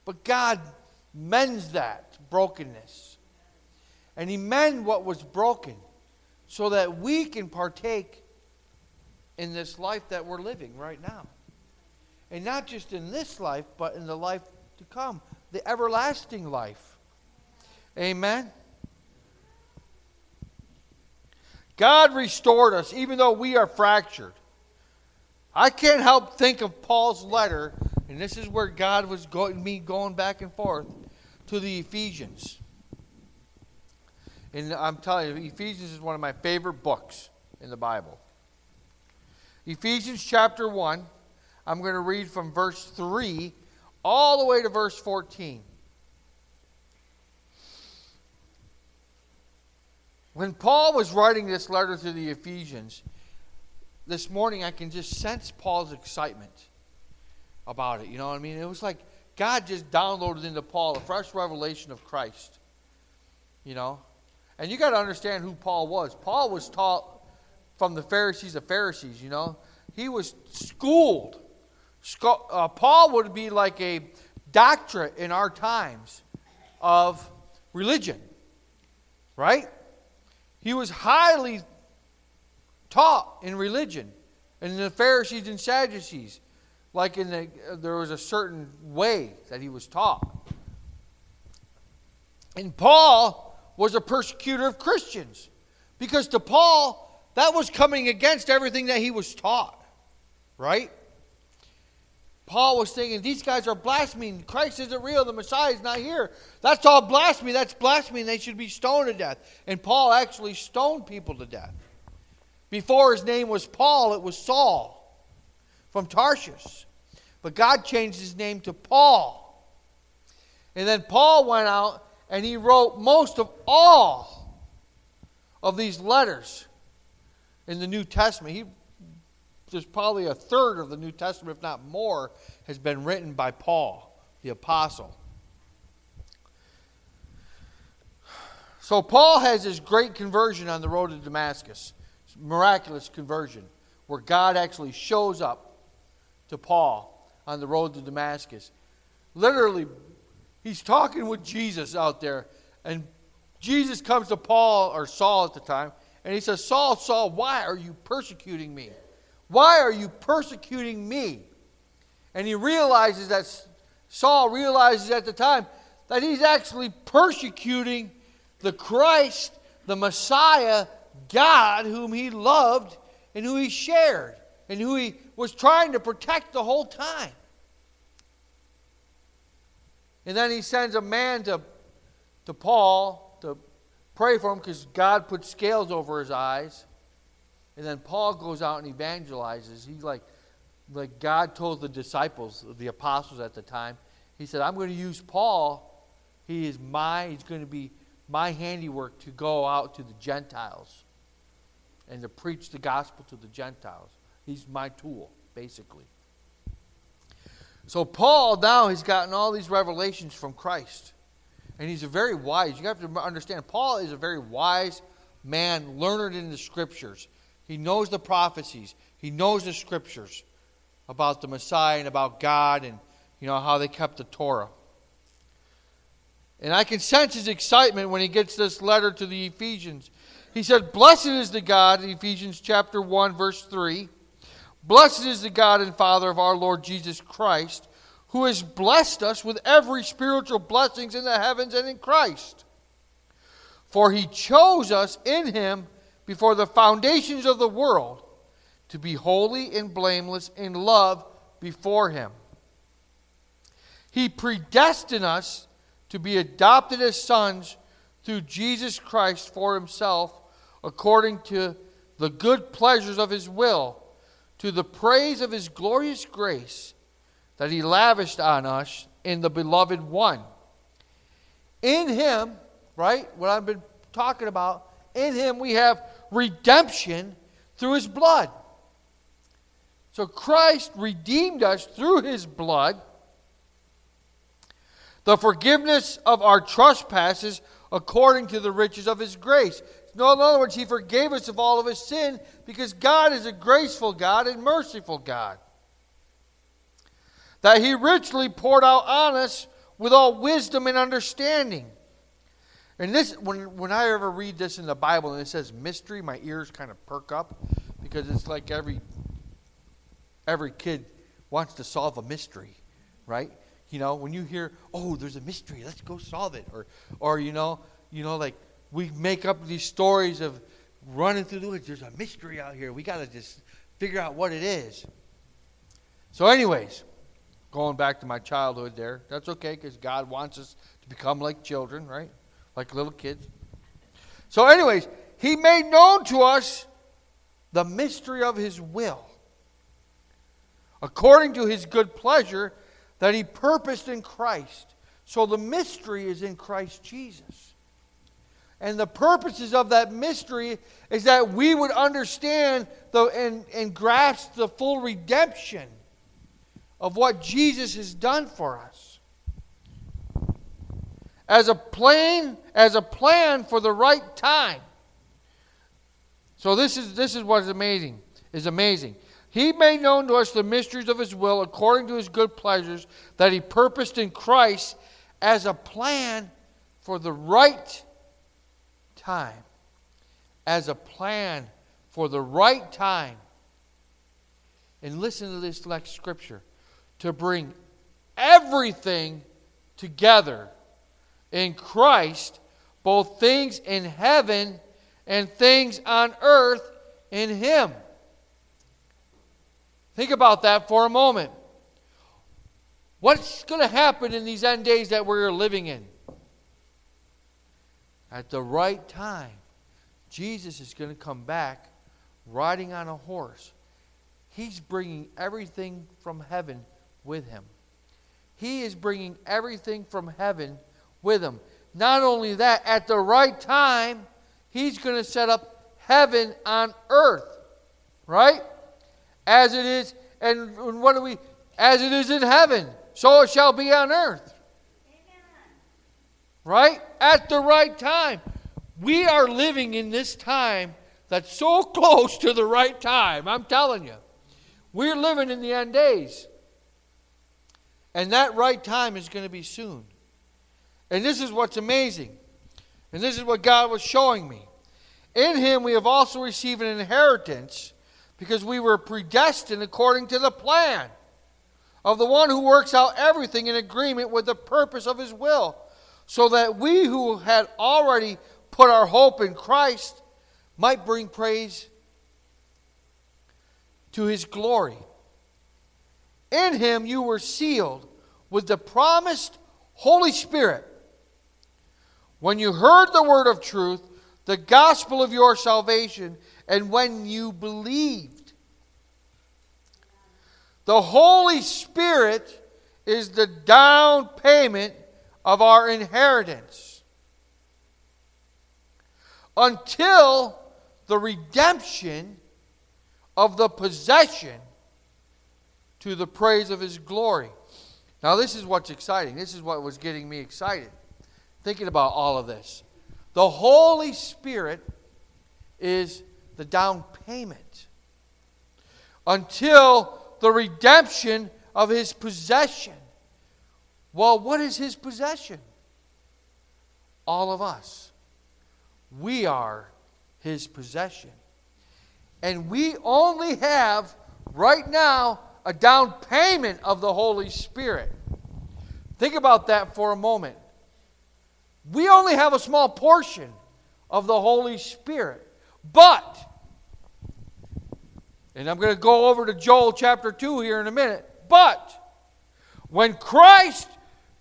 But God mends that brokenness. And he mend what was broken so that we can partake in this life that we're living right now. And not just in this life, but in the life to come, the everlasting life. Amen. God restored us even though we are fractured. I can't help think of Paul's letter, and this is where God was going me going back and forth to the Ephesians. And I'm telling you, Ephesians is one of my favorite books in the Bible. Ephesians chapter 1, I'm going to read from verse 3 all the way to verse 14. When Paul was writing this letter to the Ephesians, this morning I can just sense Paul's excitement about it. You know what I mean? It was like God just downloaded into Paul a fresh revelation of Christ. You know? And you got to understand who Paul was. Paul was taught from the Pharisees of Pharisees, you know? He was schooled. Uh, Paul would be like a doctorate in our times of religion, right? He was highly taught in religion and the Pharisees and Sadducees. Like in the, there was a certain way that he was taught. And Paul was a persecutor of Christians because to Paul, that was coming against everything that he was taught, right? Paul was thinking, these guys are blaspheming. Christ isn't real. The Messiah is not here. That's all blasphemy. That's blasphemy. They should be stoned to death. And Paul actually stoned people to death. Before his name was Paul, it was Saul from Tarshish. But God changed his name to Paul. And then Paul went out and he wrote most of all of these letters in the New Testament. He there's probably a third of the New Testament, if not more, has been written by Paul, the apostle. So Paul has this great conversion on the road to Damascus, miraculous conversion, where God actually shows up to Paul on the road to Damascus. Literally, he's talking with Jesus out there, and Jesus comes to Paul, or Saul at the time, and he says, Saul, Saul, why are you persecuting me? Why are you persecuting me? And he realizes that Saul realizes at the time that he's actually persecuting the Christ, the Messiah, God, whom he loved and who he shared and who he was trying to protect the whole time. And then he sends a man to, to Paul to pray for him because God put scales over his eyes. And then Paul goes out and evangelizes. He's like, like God told the disciples, the apostles at the time, he said, I'm going to use Paul. He is my, he's going to be my handiwork to go out to the Gentiles and to preach the gospel to the Gentiles. He's my tool, basically. So Paul now has gotten all these revelations from Christ. And he's a very wise, you have to understand, Paul is a very wise man, learned in the scriptures. He knows the prophecies. He knows the scriptures about the Messiah and about God and you know how they kept the Torah. And I can sense his excitement when he gets this letter to the Ephesians. He said, Blessed is the God, Ephesians chapter 1, verse 3. Blessed is the God and Father of our Lord Jesus Christ, who has blessed us with every spiritual blessings in the heavens and in Christ. For he chose us in him before the foundations of the world to be holy and blameless in love before Him. He predestined us to be adopted as sons through Jesus Christ for Himself, according to the good pleasures of His will, to the praise of His glorious grace that He lavished on us in the beloved one. In Him, right, what I've been talking about, in Him we have redemption through His blood. So Christ redeemed us through His blood, the forgiveness of our trespasses according to the riches of His grace. In other words, He forgave us of all of His sin because God is a graceful God and merciful God. That He richly poured out on us with all wisdom and understanding. And this, when, when I ever read this in the Bible and it says mystery, my ears kind of perk up because it's like every every kid wants to solve a mystery, right? You know, when you hear, oh, there's a mystery, let's go solve it, or or you know, you know, like we make up these stories of running through the woods. There's a mystery out here. We got to just figure out what it is. So, anyways, going back to my childhood there, that's okay because God wants us to become like children, right? Like little kids. So, anyways, He made known to us the mystery of His will, according to His good pleasure that He purposed in Christ. So, the mystery is in Christ Jesus. And the purposes of that mystery is that we would understand the, and, and grasp the full redemption of what Jesus has done for us. As a plan, as a plan for the right time. So this is this is what is amazing. Is amazing. He made known to us the mysteries of his will according to his good pleasures that he purposed in Christ as a plan for the right time. As a plan for the right time. And listen to this next scripture to bring everything together in Christ, both things in heaven and things on earth in Him. Think about that for a moment. What's going to happen in these end days that we're living in? At the right time, Jesus is going to come back riding on a horse. He's bringing everything from heaven with him. He is bringing everything from heaven with him. Not only that, at the right time, he's going to set up heaven on earth. Right? As it is, and what do we, as it is in heaven, so it shall be on earth. Right? At the right time. We are living in this time that's so (laughs) close to the right time. I'm telling you. We're living in the end days. And that right time is going to be soon. And this is what's amazing. And this is what God was showing me. In him we have also received an inheritance because we were predestined according to the plan of the one who works out everything in agreement with the purpose of his will, so that we who had already put our hope in Christ might bring praise to his glory. In him you were sealed with the promised Holy Spirit. When you heard the word of truth, the gospel of your salvation, and when you believed. The Holy Spirit is the down payment of our inheritance until the redemption of the possession to the praise of his glory. Now, this is what's exciting. This is what was getting me excited, thinking about all of this. The Holy Spirit is the down payment until the redemption of his possession. Well, what is his possession? All of us. We are his possession. And we only have, right now, a down payment of the Holy Spirit. Think about that for a moment. We only have a small portion of the Holy Spirit, but And I'm going to go over to Joel chapter 2 here in a minute. But when Christ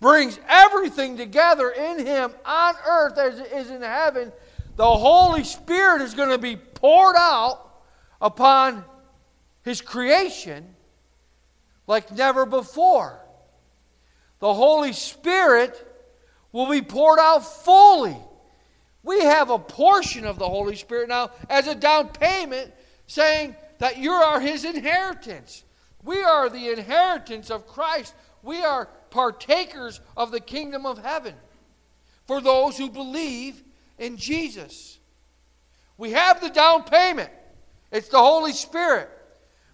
brings everything together in him on earth as it is in heaven, the Holy Spirit is going to be poured out upon his creation like never before. The Holy Spirit will be poured out fully. We have a portion of the Holy Spirit now as a down payment saying that you are his inheritance. We are the inheritance of Christ. We are partakers of the kingdom of heaven for those who believe in Jesus. We have the down payment, it's the Holy Spirit.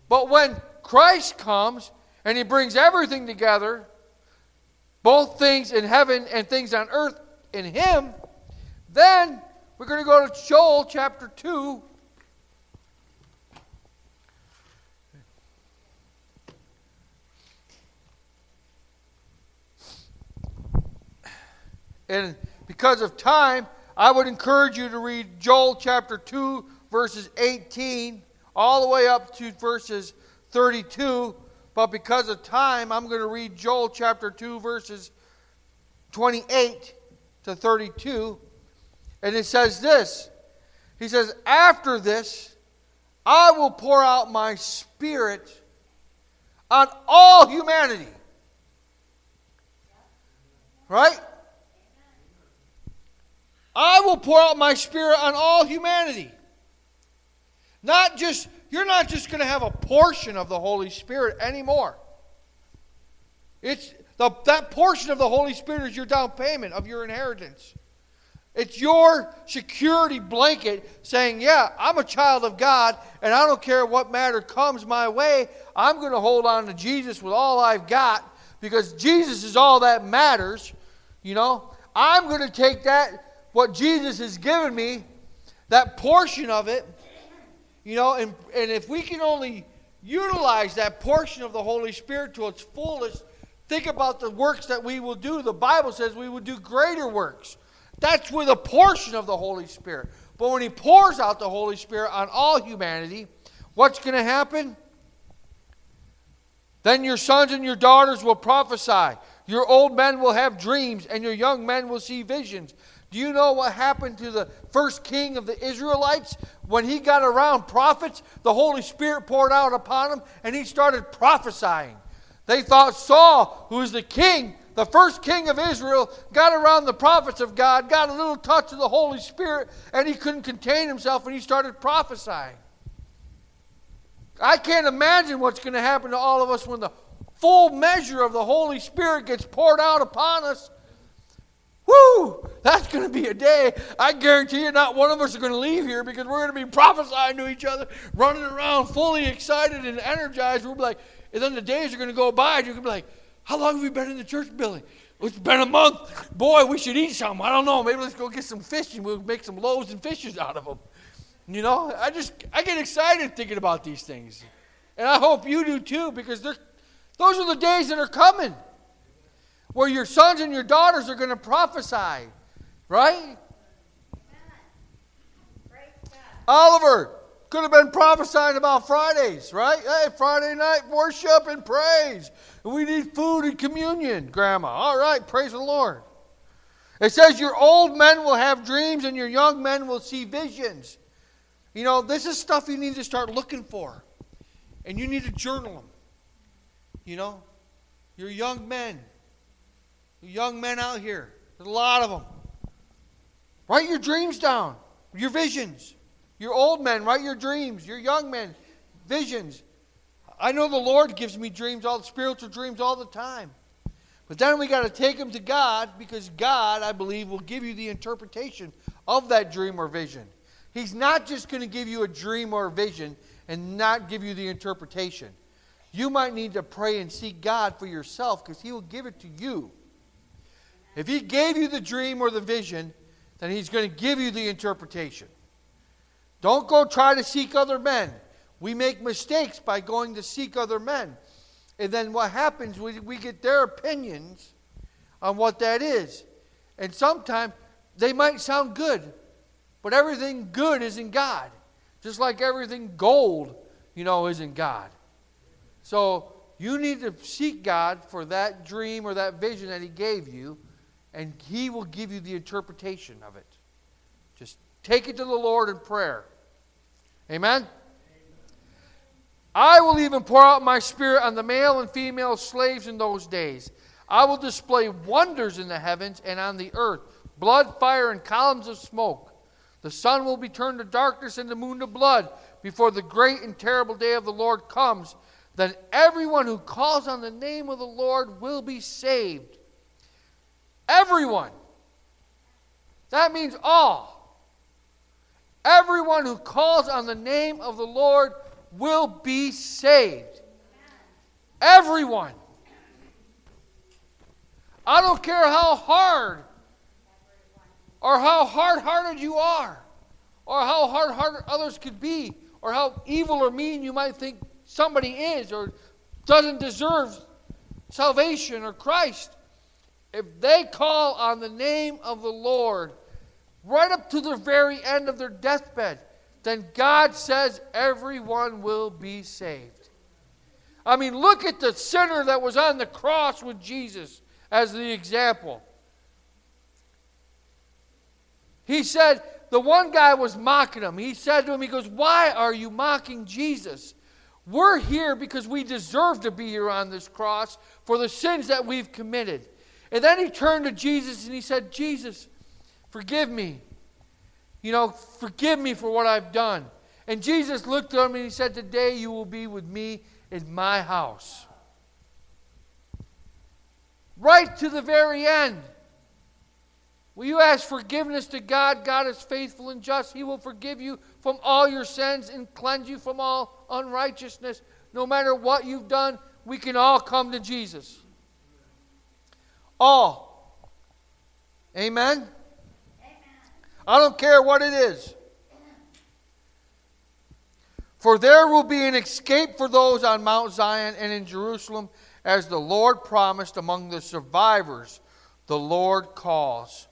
But when Christ comes and he brings everything together, both things in heaven and things on earth in him, then we're going to go to Joel chapter 2. And because of time, I would encourage you to read Joel chapter 2, verses 18, all the way up to verses 32. But because of time, I'm going to read Joel chapter 2, verses 28 to 32. And it says this He says, After this, I will pour out my spirit on all humanity. Right? I will pour out my spirit on all humanity. Not just, you're not just going to have a portion of the Holy Spirit anymore. It's the, that portion of the Holy Spirit is your down payment of your inheritance. It's your security blanket saying, Yeah, I'm a child of God, and I don't care what matter comes my way. I'm going to hold on to Jesus with all I've got because Jesus is all that matters. You know, I'm going to take that what Jesus has given me, that portion of it, you know, and, and if we can only utilize that portion of the Holy Spirit to its fullest, think about the works that we will do. The Bible says we will do greater works. That's with a portion of the Holy Spirit. But when He pours out the Holy Spirit on all humanity, what's going to happen? Then your sons and your daughters will prophesy. Your old men will have dreams, and your young men will see visions. Do you know what happened to the first king of the Israelites? When he got around prophets, the Holy Spirit poured out upon him and he started prophesying. They thought Saul, who was the king, the first king of Israel, got around the prophets of God, got a little touch of the Holy Spirit, and he couldn't contain himself and he started prophesying. I can't imagine what's going to happen to all of us when the full measure of the Holy Spirit gets poured out upon us Woo! That's going to be a day. I guarantee you, not one of us are going to leave here because we're going to be prophesying to each other, running around fully excited and energized. We'll be like, and then the days are going to go by, and you're going to be like, How long have we been in the church building? It's been a month. Boy, we should eat something. I don't know. Maybe let's go get some fish and we'll make some loaves and fishes out of them. You know, I just I get excited thinking about these things, and I hope you do too because they're those are the days that are coming where your sons and your daughters are going to prophesy, right? Oliver could have been prophesying about Fridays, right? Hey, Friday night worship and praise. We need food and communion, Grandma. All right, praise the Lord. It says, Your old men will have dreams and your young men will see visions. You know, this is stuff you need to start looking for. And you need to journal them. You know, your young men, young men out here, there's a lot of them. Write your dreams down, your visions. Your old men, write your dreams. Your young men, visions. I know the Lord gives me dreams, all spiritual dreams all the time. But then we got to take them to God because God, I believe, will give you the interpretation of that dream or vision. He's not just going to give you a dream or a vision and not give you the interpretation. You might need to pray and seek God for yourself because He will give it to you. If He gave you the dream or the vision, then He's going to give you the interpretation. Don't go try to seek other men. We make mistakes by going to seek other men. And then what happens, we, we get their opinions on what that is. And sometimes they might sound good, but everything good is in God. Just like everything gold you know, isn't God. So you need to seek God for that dream or that vision that He gave you, and He will give you the interpretation of it. Just take it to the Lord in prayer. Amen? I will even pour out my spirit on the male and female slaves in those days. I will display wonders in the heavens and on the earth blood, fire, and columns of smoke. The sun will be turned to darkness and the moon to blood before the great and terrible day of the Lord comes. Then everyone who calls on the name of the Lord will be saved. Everyone. That means all. Everyone who calls on the name of the Lord will be saved. Everyone. I don't care how hard or how hard hearted you are, or how hard hearted others could be, or how evil or mean you might think somebody is, or doesn't deserve salvation or Christ. If they call on the name of the Lord right up to the very end of their deathbed, then God says everyone will be saved. I mean, look at the sinner that was on the cross with Jesus as the example. He said, the one guy was mocking him. He said to him, He goes, Why are you mocking Jesus? We're here because we deserve to be here on this cross for the sins that we've committed. And then he turned to Jesus and he said, Jesus, forgive me. You know, forgive me for what I've done. And Jesus looked at him and he said, Today you will be with me in my house. Right to the very end. Will you ask forgiveness to God? God is faithful and just. He will forgive you from all your sins and cleanse you from all unrighteousness. No matter what you've done, we can all come to Jesus. All. Amen? Amen. I don't care what it is. For there will be an escape for those on Mount Zion and in Jerusalem, as the Lord promised among the survivors, the Lord calls.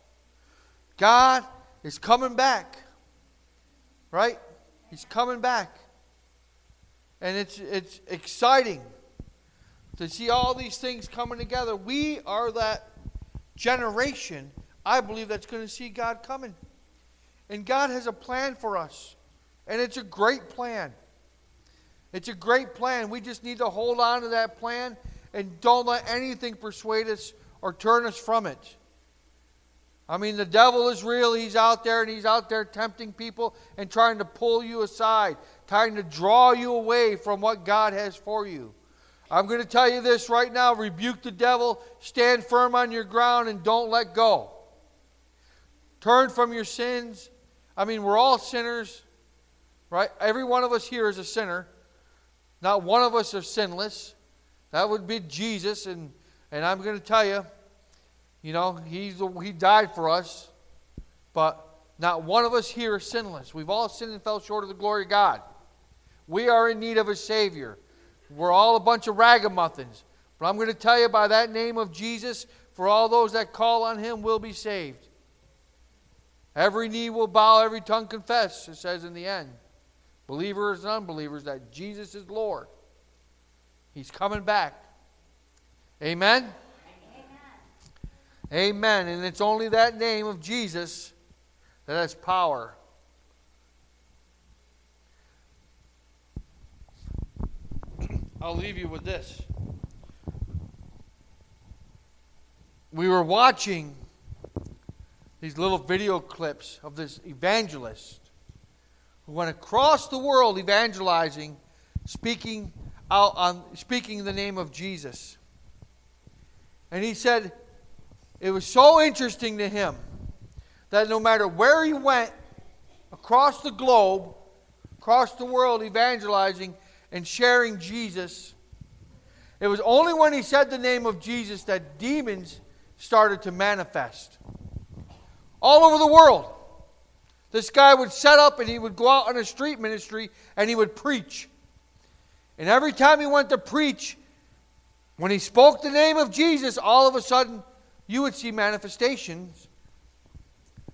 God is coming back. Right? He's coming back. And it's, it's exciting to see all these things coming together. We are that generation, I believe, that's going to see God coming. And God has a plan for us. And it's a great plan. It's a great plan. We just need to hold on to that plan and don't let anything persuade us or turn us from it. I mean, the devil is real. He's out there and he's out there tempting people and trying to pull you aside, trying to draw you away from what God has for you. I'm going to tell you this right now rebuke the devil, stand firm on your ground, and don't let go. Turn from your sins. I mean, we're all sinners, right? Every one of us here is a sinner. Not one of us are sinless. That would be Jesus. And, and I'm going to tell you, you know, he's, he died for us, but not one of us here is sinless. We've all sinned and fell short of the glory of God. We are in need of a Savior. We're all a bunch of ragamuffins. But I'm going to tell you by that name of Jesus, for all those that call on him will be saved. Every knee will bow, every tongue confess, it says in the end. Believers and unbelievers, that Jesus is Lord. He's coming back. Amen? Amen. And it's only that name of Jesus that has power. I'll leave you with this. We were watching these little video clips of this evangelist who went across the world evangelizing, speaking out on speaking the name of Jesus. And he said, it was so interesting to him that no matter where he went across the globe, across the world, evangelizing and sharing Jesus, it was only when he said the name of Jesus that demons started to manifest. All over the world. This guy would set up and he would go out on a street ministry and he would preach. And every time he went to preach, when he spoke the name of Jesus, all of a sudden you would see manifestations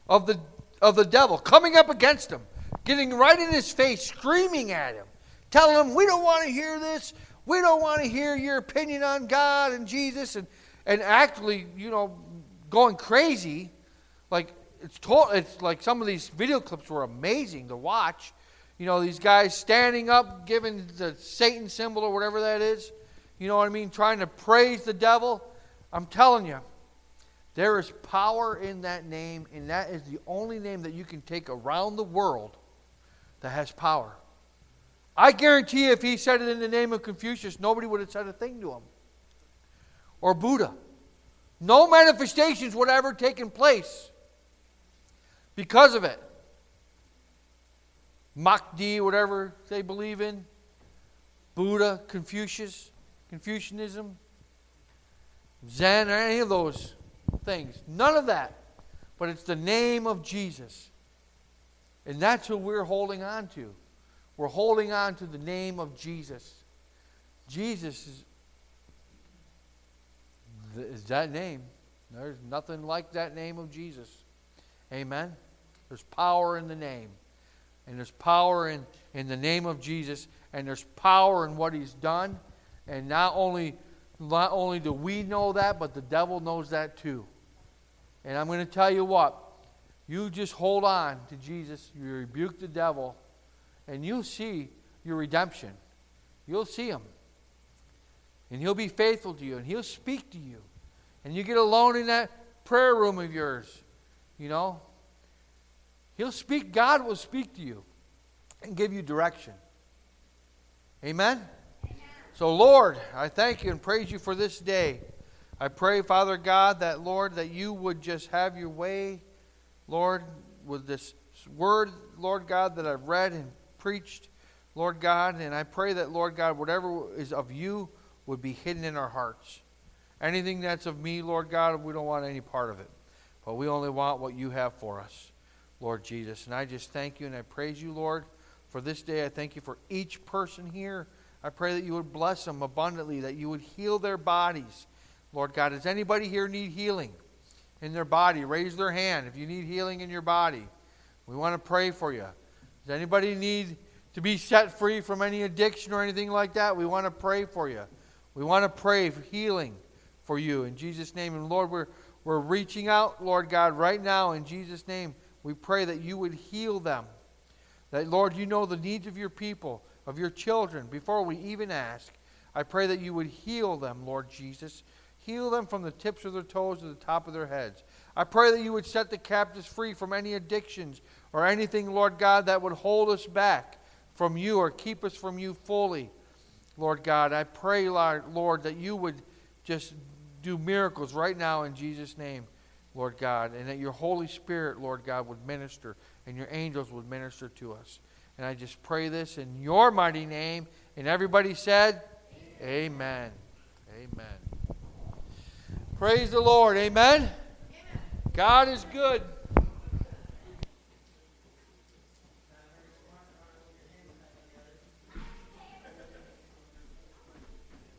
of the, of the devil coming up against him, getting right in his face, screaming at him, telling them, we don't want to hear this. We don't want to hear your opinion on God and Jesus. And, and actually, you know, going crazy. Like, it's, to, it's like some of these video clips were amazing to watch. You know, these guys standing up, giving the Satan symbol or whatever that is. You know what I mean? Trying to praise the devil. I'm telling you, there is power in that name, and that is the only name that you can take around the world that has power. I guarantee you, if he said it in the name of Confucius, nobody would have said a thing to him. Or Buddha. No manifestations would have ever taken place because of it. Mahdi, whatever they believe in, Buddha, Confucius, Confucianism, Zen, or any of those things. None of that. But it's the name of Jesus. And that's who we're holding on to. We're holding on to the name of Jesus. Jesus is, is that name. There's nothing like that name of Jesus. Amen. There's power in the name. And there's power in, in the name of Jesus. And there's power in what he's done. And not only, not only do we know that, but the devil knows that too. And I'm going to tell you what. You just hold on to Jesus. You rebuke the devil. And you'll see your redemption. You'll see him. And he'll be faithful to you. And he'll speak to you. And you get alone in that prayer room of yours. You know, He'll speak, God will speak to you and give you direction. Amen? So, Lord, I thank you and praise you for this day. I pray, Father God, that, Lord, that you would just have your way, Lord, with this word, Lord God, that I've read and preached, Lord God. And I pray that, Lord God, whatever is of you would be hidden in our hearts. Anything that's of me, Lord God, we don't want any part of it. But we only want what you have for us. Lord Jesus. And I just thank you and I praise you, Lord, for this day. I thank you for each person here. I pray that you would bless them abundantly, that you would heal their bodies. Lord God, does anybody here need healing in their body? Raise their hand if you need healing in your body. We want to pray for you. Does anybody need to be set free from any addiction or anything like that? We want to pray for you. We want to pray for healing for you in Jesus' name. And Lord, we're, we're reaching out, Lord God, right now in Jesus' name we pray that you would heal them. That, Lord, you know the needs of your people, of your children, before we even ask. I pray that you would heal them, Lord Jesus. Heal them from the tips of their toes to the top of their heads. I pray that you would set the captives free from any addictions or anything, Lord God, that would hold us back from you or keep us from you fully. Lord God, I pray, Lord, that you would just do miracles right now in Jesus' name. Lord God, and that your Holy Spirit, Lord God, would minister and your angels would minister to us. And I just pray this in your mighty name. And everybody said, Amen. Amen. Praise the Lord. Amen. Amen. God is good.